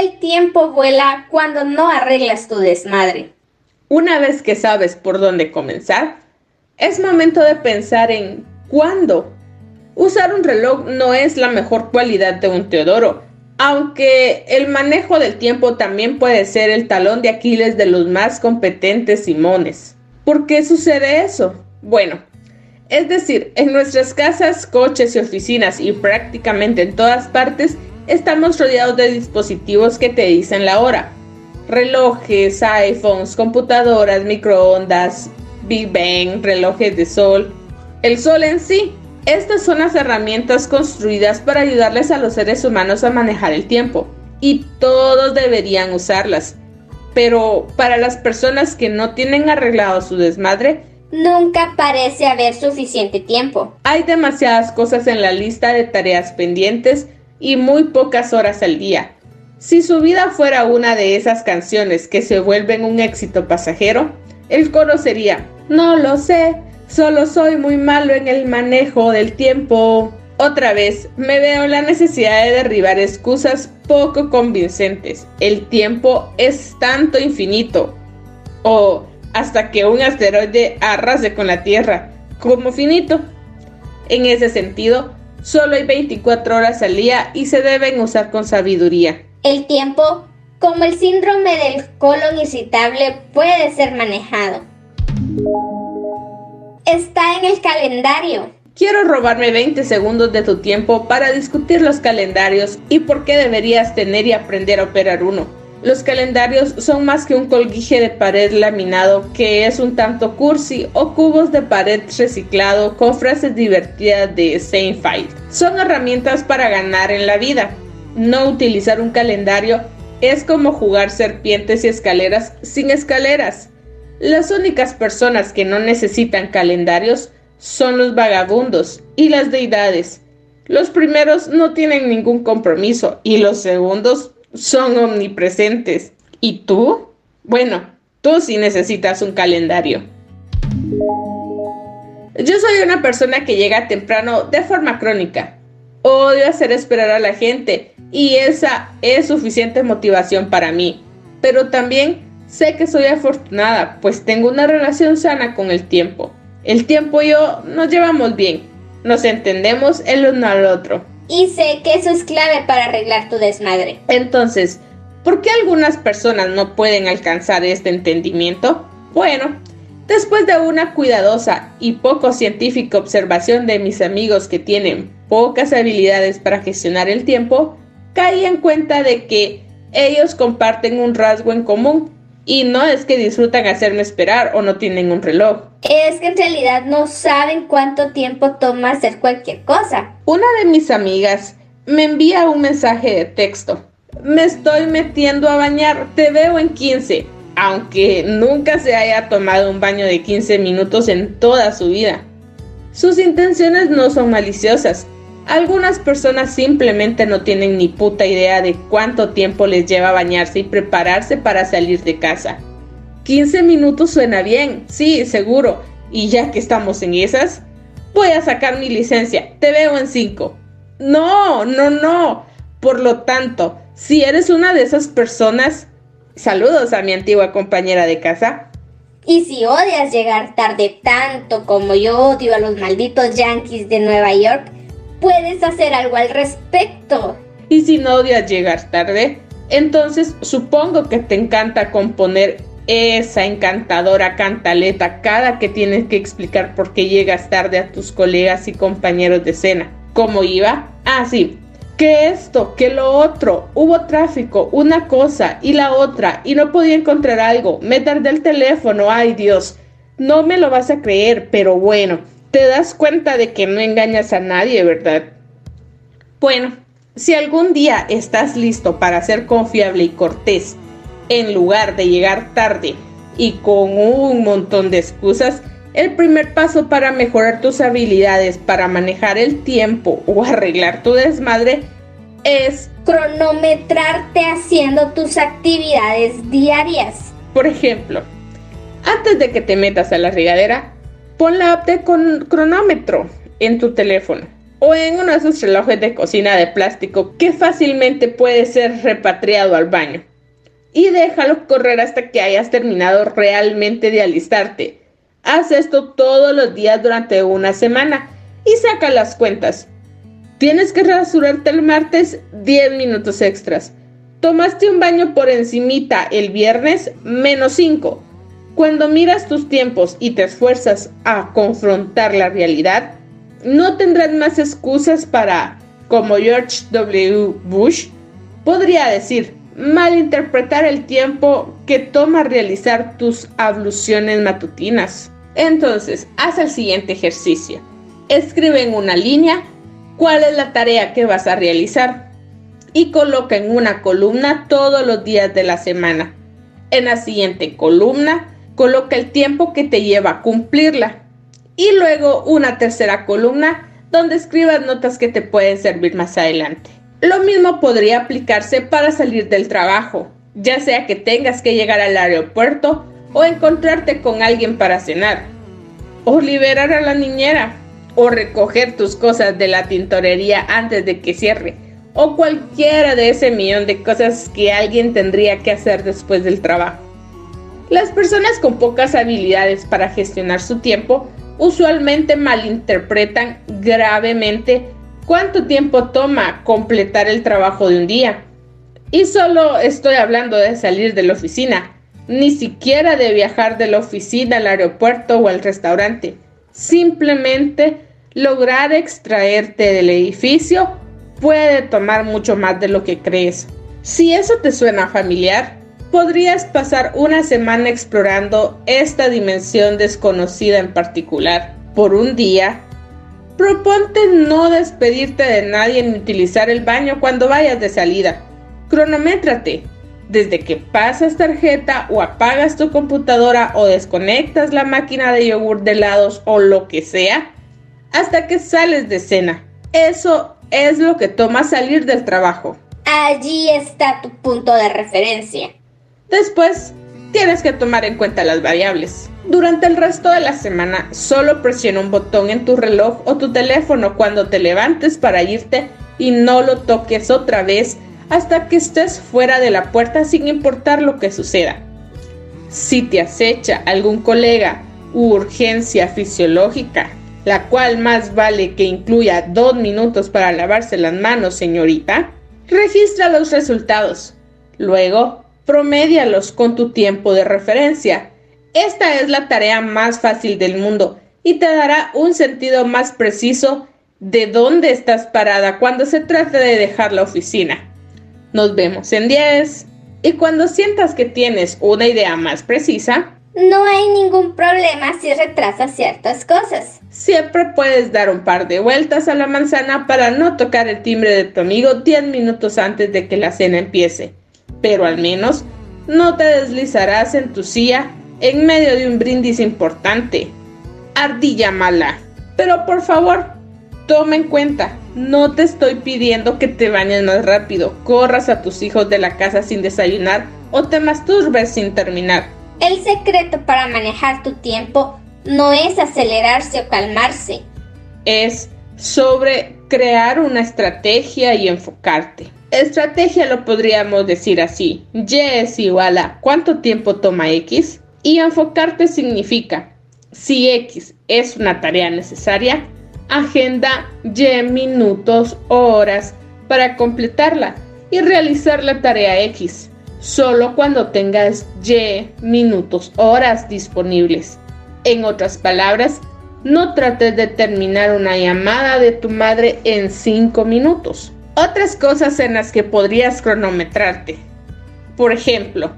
El tiempo vuela cuando no arreglas tu desmadre. Una vez que sabes por dónde comenzar, es momento de pensar en cuándo. Usar un reloj no es la mejor cualidad de un Teodoro, aunque el manejo del tiempo también puede ser el talón de Aquiles de los más competentes Simones. ¿Por qué sucede eso? Bueno, es decir, en nuestras casas, coches y oficinas y prácticamente en todas partes estamos rodeados de dispositivos que te dicen la hora. Relojes, iPhones, computadoras, microondas, Big Bang, relojes de sol. el sol en sí. Estas son las herramientas construidas para ayudarles a los seres humanos a manejar el tiempo y todos deberían usarlas. Pero para las personas que no tienen arreglado su desmadre, nunca parece haber suficiente tiempo. Hay demasiadas cosas en la lista de tareas pendientes y muy pocas horas al día. Si su vida fuera una de esas canciones que se vuelven un éxito pasajero, el coro sería, no lo sé, solo soy muy malo en el manejo del tiempo. Otra vez, me veo la necesidad de derribar excusas poco convincentes. El tiempo es tanto infinito. O hasta que un asteroide arrase con la Tierra, como finito. En ese sentido, solo hay 24 horas al día y se deben usar con sabiduría. El tiempo, como el síndrome del colon irritable, puede ser manejado. Está en el calendario. Quiero robarme 20 segundos de tu tiempo para discutir los calendarios y por qué deberías tener y aprender a operar uno. Los calendarios son más que un colguije de pared laminado que es un tanto cursi o cubos de pared reciclado con frases divertidas de Seinfeld. Son herramientas para ganar en la vida. No utilizar un calendario es como jugar serpientes y escaleras sin escaleras. Las únicas personas que no necesitan calendarios son los vagabundos y las deidades. Los primeros no tienen ningún compromiso y los segundos son omnipresentes. ¿Y tú? Bueno, tú sí necesitas un calendario. Yo soy una persona que llega temprano de forma crónica. Odio hacer esperar a la gente y esa es suficiente motivación para mí. Pero también sé que soy afortunada, pues tengo una relación sana con el tiempo. El tiempo y yo nos llevamos bien, nos entendemos el uno al otro. Y sé que eso es clave para arreglar tu desmadre. Entonces, ¿por qué algunas personas no pueden alcanzar este entendimiento? Bueno, después de una cuidadosa y poco científica observación de mis amigos que tienen pocas habilidades para gestionar el tiempo, caí en cuenta de que ellos comparten un rasgo en común y no es que disfrutan hacerme esperar o no tienen un reloj. Es que en realidad no saben cuánto tiempo toma hacer cualquier cosa. Una de mis amigas me envía un mensaje de texto. Me estoy metiendo a bañar, te veo en 15. Aunque nunca se haya tomado un baño de 15 minutos en toda su vida. Sus intenciones no son maliciosas, algunas personas simplemente no tienen ni puta idea de cuánto tiempo les lleva bañarse y prepararse para salir de casa. 15 minutos suena bien, sí, seguro. Y ya que estamos en esas, voy a sacar mi licencia. Te veo en 5. No, no, no. Por lo tanto, si eres una de esas personas, saludos a mi antigua compañera de casa. Y si odias llegar tarde tanto como yo odio a los malditos yankees de Nueva York, puedes hacer algo al respecto. Y si no odias llegar tarde, entonces supongo que te encanta componer esa encantadora cantaleta cada que tienes que explicar por qué llegas tarde a tus colegas y compañeros de cena. ¿Cómo iba? Ah, sí. Que esto, que lo otro, hubo tráfico, una cosa y la otra, y no podía encontrar algo. Me tardé el teléfono, ay Dios. No me lo vas a creer, pero bueno, te das cuenta de que no engañas a nadie, ¿verdad? Bueno, si algún día estás listo para ser confiable y cortés, en lugar de llegar tarde y con un montón de excusas, el primer paso para mejorar tus habilidades para manejar el tiempo o arreglar tu desmadre es cronometrarte haciendo tus actividades diarias. Por ejemplo, antes de que te metas a la regadera, Pon la app de cronómetro en tu teléfono o en uno de esos relojes de cocina de plástico que fácilmente puede ser repatriado al baño. Y déjalo correr hasta que hayas terminado realmente de alistarte. Haz esto todos los días durante una semana y saca las cuentas. Tienes que rasurarte el martes 10 minutos extras. Tomaste un baño por encimita el viernes menos 5 cuando miras tus tiempos y te esfuerzas a confrontar la realidad, no tendrás más excusas para, como George W. Bush podría decir, malinterpretar el tiempo que toma realizar tus abluciones matutinas. Entonces, haz el siguiente ejercicio. Escribe en una línea cuál es la tarea que vas a realizar y coloca en una columna todos los días de la semana. En la siguiente columna, coloca el tiempo que te lleva a cumplirla. Y luego una tercera columna donde escribas notas que te pueden servir más adelante. Lo mismo podría aplicarse para salir del trabajo, ya sea que tengas que llegar al aeropuerto o encontrarte con alguien para cenar, o liberar a la niñera, o recoger tus cosas de la tintorería antes de que cierre, o cualquiera de ese millón de cosas que alguien tendría que hacer después del trabajo. Las personas con pocas habilidades para gestionar su tiempo usualmente malinterpretan gravemente cuánto tiempo toma completar el trabajo de un día. Y solo estoy hablando de salir de la oficina, ni siquiera de viajar de la oficina al aeropuerto o al restaurante. Simplemente lograr extraerte del edificio puede tomar mucho más de lo que crees. Si eso te suena familiar, podrías pasar una semana explorando esta dimensión desconocida en particular. Por un día, proponte no despedirte de nadie ni utilizar el baño cuando vayas de salida. Cronométrate. Desde que pasas tarjeta o apagas tu computadora o desconectas la máquina de yogur de helados o lo que sea, hasta que sales de cena. Eso es lo que toma salir del trabajo. Allí está tu punto de referencia. Después, tienes que tomar en cuenta las variables. Durante el resto de la semana, solo presiona un botón en tu reloj o tu teléfono cuando te levantes para irte y no lo toques otra vez hasta que estés fuera de la puerta sin importar lo que suceda. Si te acecha algún colega u urgencia fisiológica, la cual más vale que incluya dos minutos para lavarse las manos, señorita, registra los resultados. Luego, promedialos con tu tiempo de referencia. Esta es la tarea más fácil del mundo y te dará un sentido más preciso de dónde estás parada cuando se trate de dejar la oficina. Nos vemos en 10. Y cuando sientas que tienes una idea más precisa, no hay ningún problema si retrasas ciertas cosas. Siempre puedes dar un par de vueltas a la manzana para no tocar el timbre de tu amigo 10 minutos antes de que la cena empiece pero al menos no te deslizarás en tu silla en medio de un brindis importante. Ardilla mala. Pero por favor, toma en cuenta, no te estoy pidiendo que te bañes más rápido, corras a tus hijos de la casa sin desayunar o te masturbes sin terminar. El secreto para manejar tu tiempo no es acelerarse o calmarse. Es sobre crear una estrategia y enfocarte. Estrategia lo podríamos decir así. Y es igual a cuánto tiempo toma X. Y enfocarte significa, si X es una tarea necesaria, agenda Y minutos o horas para completarla y realizar la tarea X, solo cuando tengas Y minutos horas disponibles. En otras palabras, no trates de terminar una llamada de tu madre en 5 minutos. Otras cosas en las que podrías cronometrarte. Por ejemplo,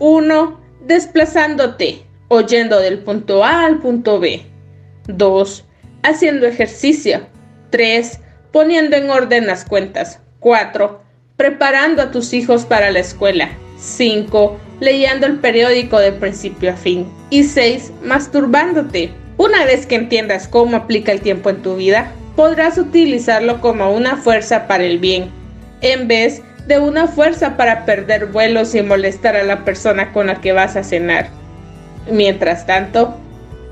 1. Desplazándote o yendo del punto A al punto B. 2. Haciendo ejercicio. 3. Poniendo en orden las cuentas. 4. Preparando a tus hijos para la escuela. 5. Leyendo el periódico de principio a fin. Y 6. Masturbándote. Una vez que entiendas cómo aplica el tiempo en tu vida, podrás utilizarlo como una fuerza para el bien, en vez de una fuerza para perder vuelos y molestar a la persona con la que vas a cenar. Mientras tanto,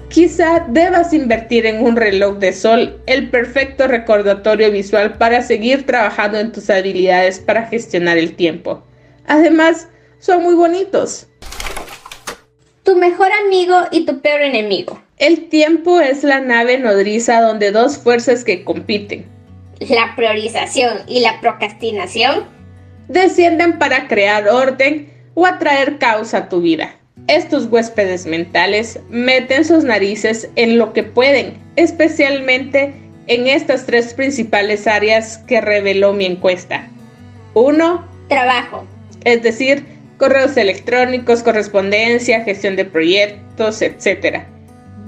quizá debas invertir en un reloj de sol, el perfecto recordatorio visual para seguir trabajando en tus habilidades para gestionar el tiempo. Además, son muy bonitos. Tu mejor amigo y tu peor enemigo. El tiempo es la nave nodriza donde dos fuerzas que compiten, la priorización y la procrastinación, descienden para crear orden o atraer caos a tu vida. Estos huéspedes mentales meten sus narices en lo que pueden, especialmente en estas tres principales áreas que reveló mi encuesta. Uno, Trabajo. Es decir, correos electrónicos, correspondencia, gestión de proyectos, etc.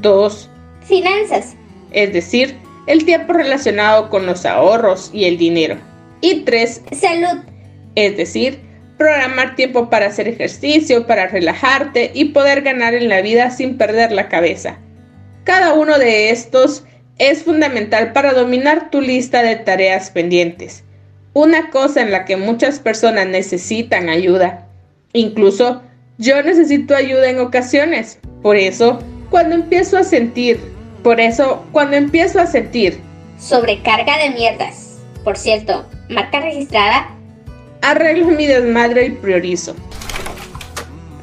2. Finanzas. Es decir, el tiempo relacionado con los ahorros y el dinero. Y 3. Salud. Es decir, programar tiempo para hacer ejercicio, para relajarte y poder ganar en la vida sin perder la cabeza. Cada uno de estos es fundamental para dominar tu lista de tareas pendientes. Una cosa en la que muchas personas necesitan ayuda. Incluso yo necesito ayuda en ocasiones. Por eso, cuando empiezo a sentir, por eso, cuando empiezo a sentir sobrecarga de mierdas. Por cierto, marca registrada arreglo mi desmadre y priorizo.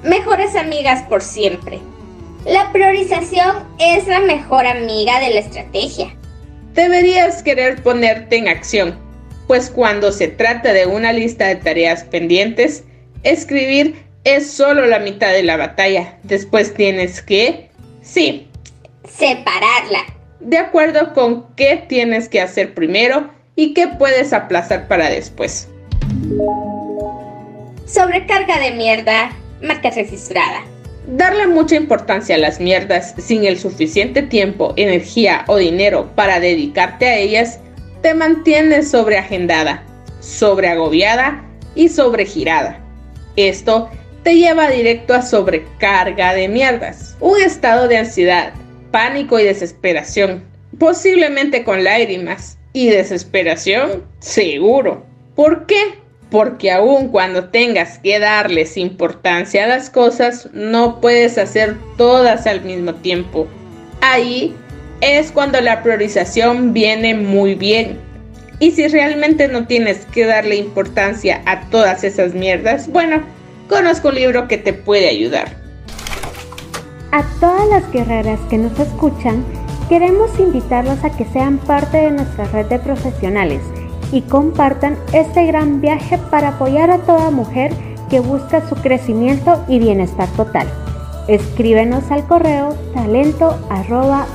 Mejores amigas por siempre. La priorización es la mejor amiga de la estrategia. Deberías querer ponerte en acción, pues cuando se trata de una lista de tareas pendientes, escribir es solo la mitad de la batalla. Después tienes que, sí, separarla. De acuerdo con qué tienes que hacer primero y qué puedes aplazar para después. Sobrecarga de mierda, marca registrada. Darle mucha importancia a las mierdas sin el suficiente tiempo, energía o dinero para dedicarte a ellas te mantiene sobreagendada, sobreagobiada y sobregirada. Esto te lleva directo a sobrecarga de mierdas, un estado de ansiedad, pánico y desesperación, posiblemente con lágrimas y desesperación, seguro. ¿Por qué? porque aun cuando tengas que darles importancia a las cosas, no puedes hacer todas al mismo tiempo. Ahí es cuando la priorización viene muy bien. Y si realmente no tienes que darle importancia a todas esas mierdas, bueno, conozco un libro que te puede ayudar. A todas las guerreras que nos escuchan, queremos invitarlos a que sean parte de nuestra red de profesionales y compartan este gran viaje para apoyar a toda mujer que busca su crecimiento y bienestar total. Escríbenos al correo talento arroba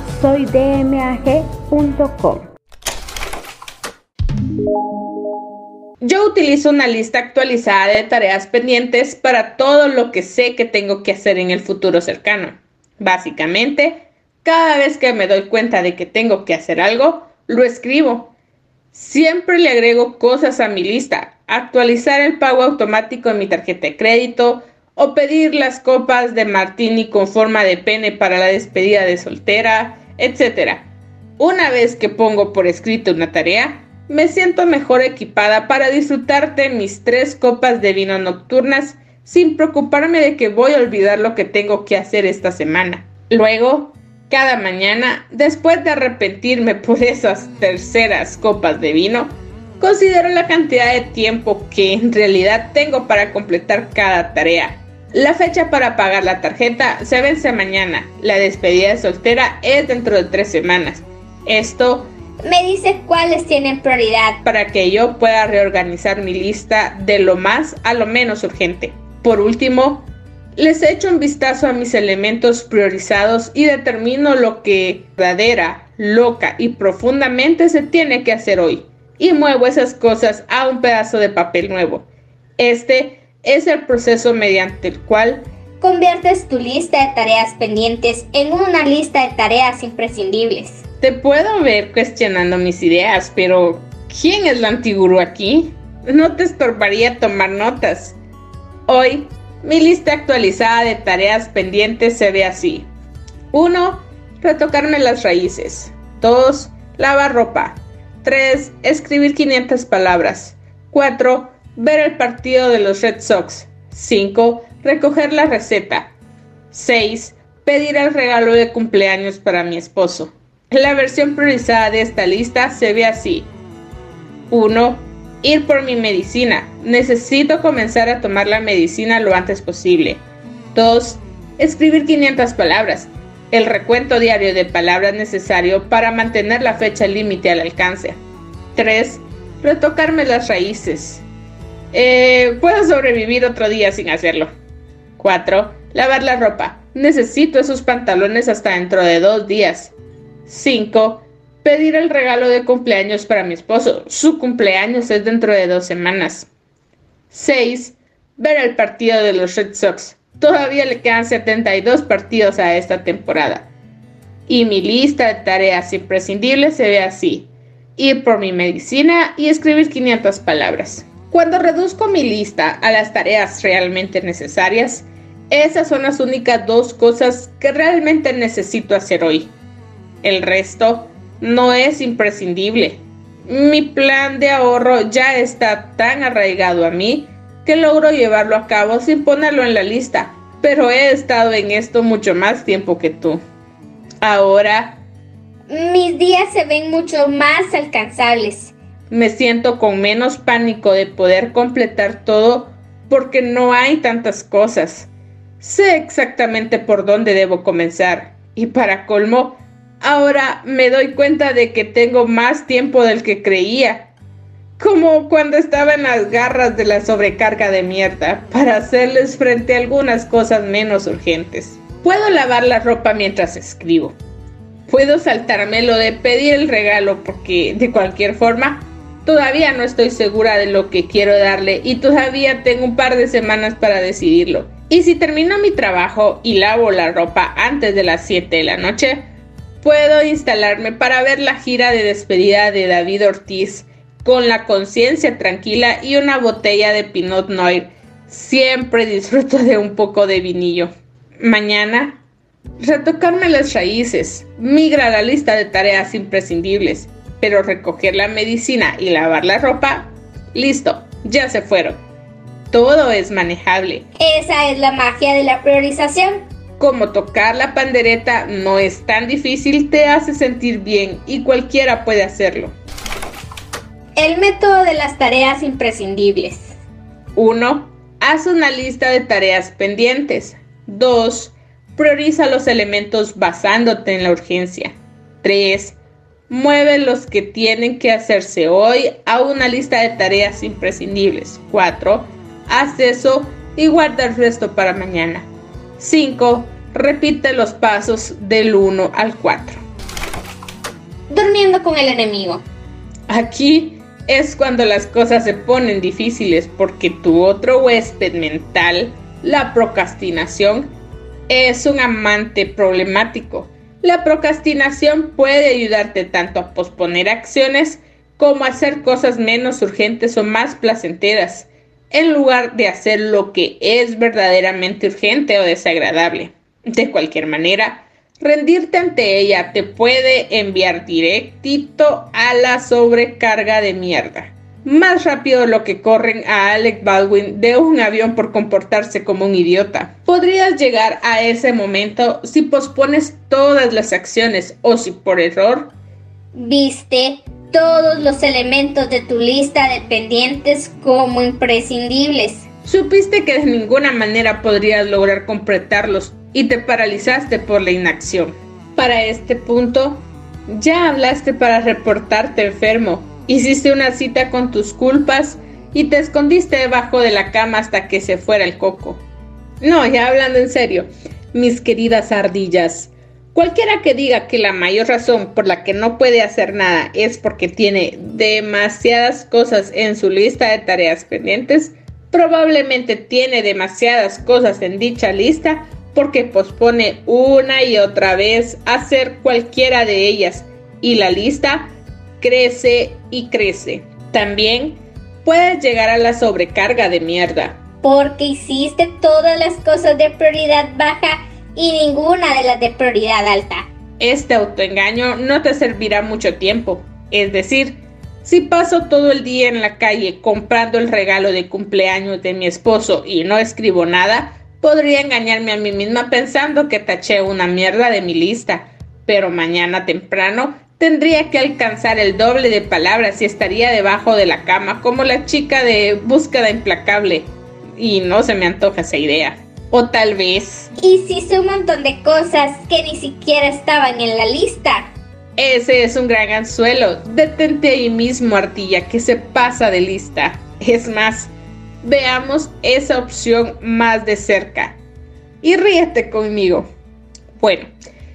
Yo utilizo una lista actualizada de tareas pendientes para todo lo que sé que tengo que hacer en el futuro cercano. Básicamente, cada vez que me doy cuenta de que tengo que hacer algo, lo escribo Siempre le agrego cosas a mi lista, actualizar el pago automático en mi tarjeta de crédito o pedir las copas de martini con forma de pene para la despedida de soltera, etc. Una vez que pongo por escrito una tarea, me siento mejor equipada para disfrutar de mis tres copas de vino nocturnas sin preocuparme de que voy a olvidar lo que tengo que hacer esta semana. Luego, cada mañana, después de arrepentirme por esas terceras copas de vino, considero la cantidad de tiempo que en realidad tengo para completar cada tarea. La fecha para pagar la tarjeta se vence mañana. La despedida de soltera es dentro de tres semanas. Esto me dice cuáles tienen prioridad para que yo pueda reorganizar mi lista de lo más a lo menos urgente. Por último, les echo un vistazo a mis elementos priorizados y determino lo que verdadera, loca y profundamente se tiene que hacer hoy. Y muevo esas cosas a un pedazo de papel nuevo. Este es el proceso mediante el cual conviertes tu lista de tareas pendientes en una lista de tareas imprescindibles. Te puedo ver cuestionando mis ideas, pero ¿quién es la antigurú aquí? No te estorbaría tomar notas. Hoy mi lista actualizada de tareas pendientes se ve así. 1. Retocarme las raíces. 2. Lavar ropa. 3. Escribir 500 palabras. 4. Ver el partido de los Red Sox. 5. Recoger la receta. 6. Pedir el regalo de cumpleaños para mi esposo. La versión priorizada de esta lista se ve así. 1 ir por mi medicina. Necesito comenzar a tomar la medicina lo antes posible. 2. Escribir 500 palabras. El recuento diario de palabras necesario para mantener la fecha límite al alcance. 3. Retocarme las raíces. Eh, puedo sobrevivir otro día sin hacerlo. 4. Lavar la ropa. Necesito esos pantalones hasta dentro de dos días. 5 pedir el regalo de cumpleaños para mi esposo. Su cumpleaños es dentro de dos semanas. 6. Ver el partido de los Red Sox. Todavía le quedan 72 partidos a esta temporada. Y mi lista de tareas imprescindibles se ve así. Ir por mi medicina y escribir 500 palabras. Cuando reduzco mi lista a las tareas realmente necesarias, esas son las únicas dos cosas que realmente necesito hacer hoy. El resto no es imprescindible. Mi plan de ahorro ya está tan arraigado a mí que logro llevarlo a cabo sin ponerlo en la lista, pero he estado en esto mucho más tiempo que tú. Ahora... Mis días se ven mucho más alcanzables. Me siento con menos pánico de poder completar todo porque no hay tantas cosas. Sé exactamente por dónde debo comenzar y para colmo, ahora me doy cuenta de que tengo más tiempo del que creía como cuando estaba en las garras de la sobrecarga de mierda, para hacerles frente a algunas cosas menos urgentes. Puedo lavar la ropa mientras escribo. Puedo saltarme lo de pedir el regalo porque, de cualquier forma, todavía no estoy segura de lo que quiero darle y todavía tengo un par de semanas para decidirlo. Y si termino mi trabajo y lavo la ropa antes de las 7 de la noche, puedo instalarme para ver la gira de despedida de David Ortiz con la conciencia tranquila y una botella de Pinot Noir. Siempre disfruto de un poco de vinillo. Mañana, retocarme las raíces, migra la lista de tareas imprescindibles, pero recoger la medicina y lavar la ropa, listo, ya se fueron. Todo es manejable. Esa es la magia de la priorización. Como tocar la pandereta no es tan difícil, te hace sentir bien y cualquiera puede hacerlo. El método de las tareas imprescindibles. 1. Haz una lista de tareas pendientes. 2. Prioriza los elementos basándote en la urgencia. 3. Mueve los que tienen que hacerse hoy a una lista de tareas imprescindibles. 4. Haz eso y guarda el resto para mañana. 5. Repite los pasos del 1 al 4. Durmiendo con el enemigo. Aquí es cuando las cosas se ponen difíciles porque tu otro huésped mental, la procrastinación, es un amante problemático. La procrastinación puede ayudarte tanto a posponer acciones como a hacer cosas menos urgentes o más placenteras, en lugar de hacer lo que es verdaderamente urgente o desagradable. De cualquier manera, rendirte ante ella te puede enviar directito a la sobrecarga de mierda. Más rápido lo que corren a Alec Baldwin de un avión por comportarse como un idiota. Podrías llegar a ese momento si pospones todas las acciones o si por error viste todos los elementos de tu lista de pendientes como imprescindibles. Supiste que de ninguna manera podrías lograr completarlos y te paralizaste por la inacción. Para este punto, ya hablaste para reportarte enfermo, hiciste una cita con tus culpas y te escondiste debajo de la cama hasta que se fuera el coco. No, ya hablando en serio, mis queridas ardillas, cualquiera que diga que la mayor razón por la que no puede hacer nada es porque tiene demasiadas cosas en su lista de tareas pendientes, probablemente tiene demasiadas cosas en dicha lista porque pospone una y otra vez hacer cualquiera de ellas y la lista crece y crece. También puedes llegar a la sobrecarga de mierda. Porque hiciste todas las cosas de prioridad baja y ninguna de las de prioridad alta. Este autoengaño no te servirá mucho tiempo. Es decir, si paso todo el día en la calle comprando el regalo de cumpleaños de mi esposo y no escribo nada, Podría engañarme a mí misma pensando que taché una mierda de mi lista, pero mañana temprano tendría que alcanzar el doble de palabras y estaría debajo de la cama como la chica de búsqueda implacable. Y no se me antoja esa idea. O tal vez... Hiciste un montón de cosas que ni siquiera estaban en la lista. Ese es un gran anzuelo. Detente ahí mismo, Artilla, que se pasa de lista. Es más, veamos esa opción más de cerca. Y ríete conmigo. Bueno,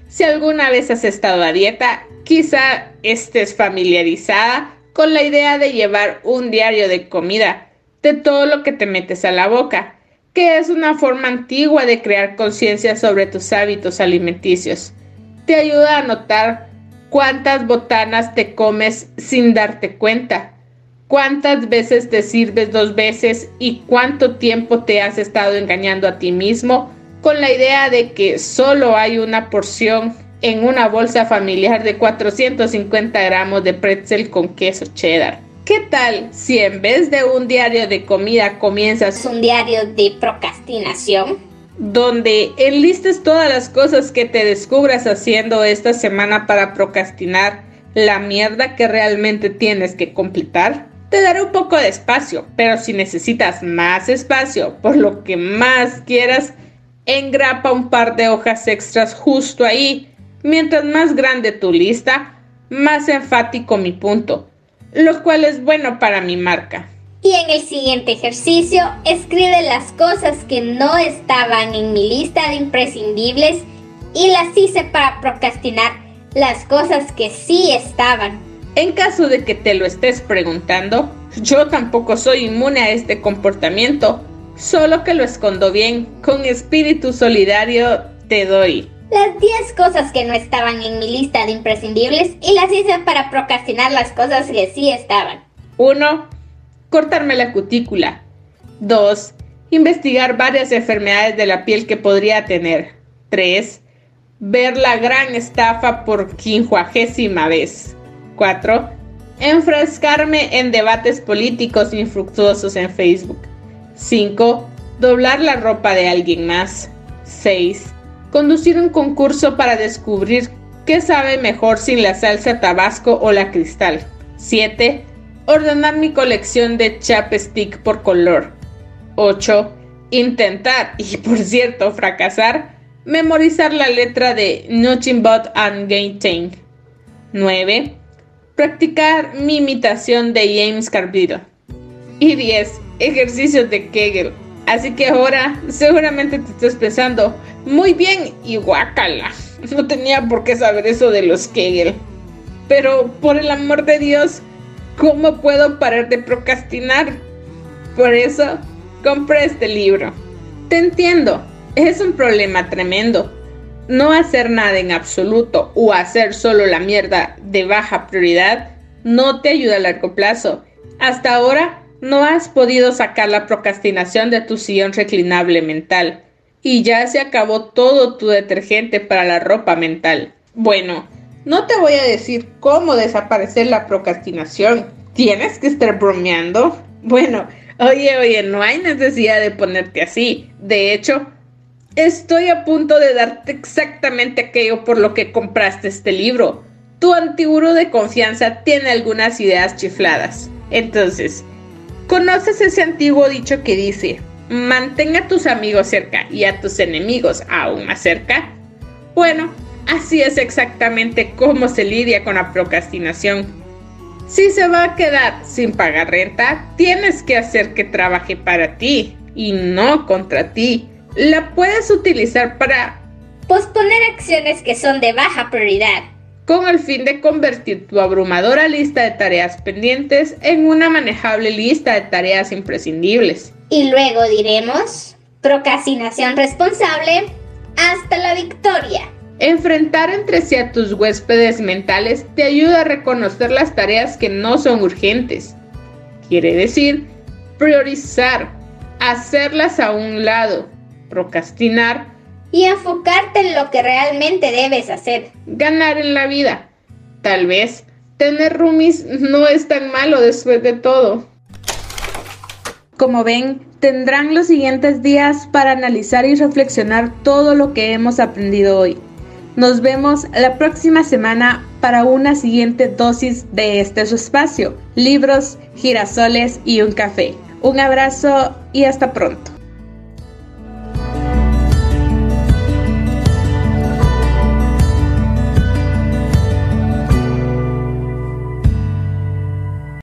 si alguna vez has estado a dieta, quizá estés familiarizada con la idea de llevar un diario de comida, de todo lo que te metes a la boca, que es una forma antigua de crear conciencia sobre tus hábitos alimenticios. te ayuda a notar cuántas botanas te comes sin darte cuenta, cuántas veces te sirves dos veces y cuánto tiempo te has estado engañando a ti mismo con la idea de que solo hay una porción en una bolsa familiar de 450 gramos de pretzel con queso cheddar. ¿Qué tal si en vez de un diario de comida comienzas un diario de procrastinación? Donde enlistes todas las cosas que te descubras haciendo esta semana para procrastinar la mierda que realmente tienes que completar. Te daré un poco de espacio, pero si necesitas más espacio, por lo que más quieras, engrapa un par de hojas extras justo ahí. Mientras más grande tu lista, más enfático mi punto, lo cual es bueno para mi marca. Y en el siguiente ejercicio, escribe las cosas que no estaban en mi lista de imprescindibles y las hice para procrastinar las cosas que sí estaban. En caso de que te lo estés preguntando, yo tampoco soy inmune a este comportamiento solo que lo escondo bien. Con espíritu solidario te doy. Las 10 cosas que no estaban en mi lista de imprescindibles y las hice para procrastinar las cosas que sí estaban. 1. Cortarme la cutícula. 2. Investigar varias enfermedades de la piel que podría tener. 3. Ver la gran estafa por quincuagésima vez. 4. Enfrascarme en debates políticos infructuosos en Facebook. 5. Doblar la ropa de alguien más. 6. Conducir un concurso para descubrir qué sabe mejor sin la salsa tabasco o la cristal. 7. Ordenar mi colección de chapstick por color. 8. Intentar, y por cierto fracasar, memorizar la letra de Nothing But and Gain 9. Practicar mi imitación de James Carville. Y 10 ejercicios de Kegel. Así que ahora seguramente te estás pensando, muy bien y guácala. No tenía por qué saber eso de los Kegel. Pero por el amor de Dios, ¿cómo puedo parar de procrastinar? Por eso compré este libro. Te entiendo, es un problema tremendo. No hacer nada en absoluto o hacer solo la mierda de baja prioridad no te ayuda a largo plazo. Hasta ahora no has podido sacar la procrastinación de tu sillón reclinable mental y ya se acabó todo tu detergente para la ropa mental. Bueno, no te voy a decir cómo desaparecer la procrastinación. Tienes que estar bromeando. Bueno, oye, oye, no hay necesidad de ponerte así. De hecho, estoy a punto de darte exactamente aquello por lo que compraste este libro. Tu antiguo de confianza tiene algunas ideas chifladas. Entonces, ¿Conoces ese antiguo dicho que dice, mantenga a tus amigos cerca y a tus enemigos aún más cerca? Bueno, así es exactamente cómo se lidia con la procrastinación. Si se va a quedar sin pagar renta, tienes que hacer que trabaje para ti y no contra ti. La puedes utilizar para posponer acciones que son de baja prioridad con el fin de convertir tu abrumadora lista de tareas pendientes en una manejable lista de tareas imprescindibles. Y luego diremos, procrastinación responsable, hasta la victoria. Enfrentar entre sí a tus huéspedes mentales te ayuda a reconocer las tareas que no son urgentes. Quiere decir, priorizar, hacerlas a un lado, procrastinar, y enfocarte en lo que realmente debes hacer. Ganar en la vida. Tal vez tener roomies no es tan malo después de todo. Como ven, tendrán los siguientes días para analizar y reflexionar todo lo que hemos aprendido hoy. Nos vemos la próxima semana para una siguiente dosis de este su espacio, libros, girasoles y un café. Un abrazo y hasta pronto.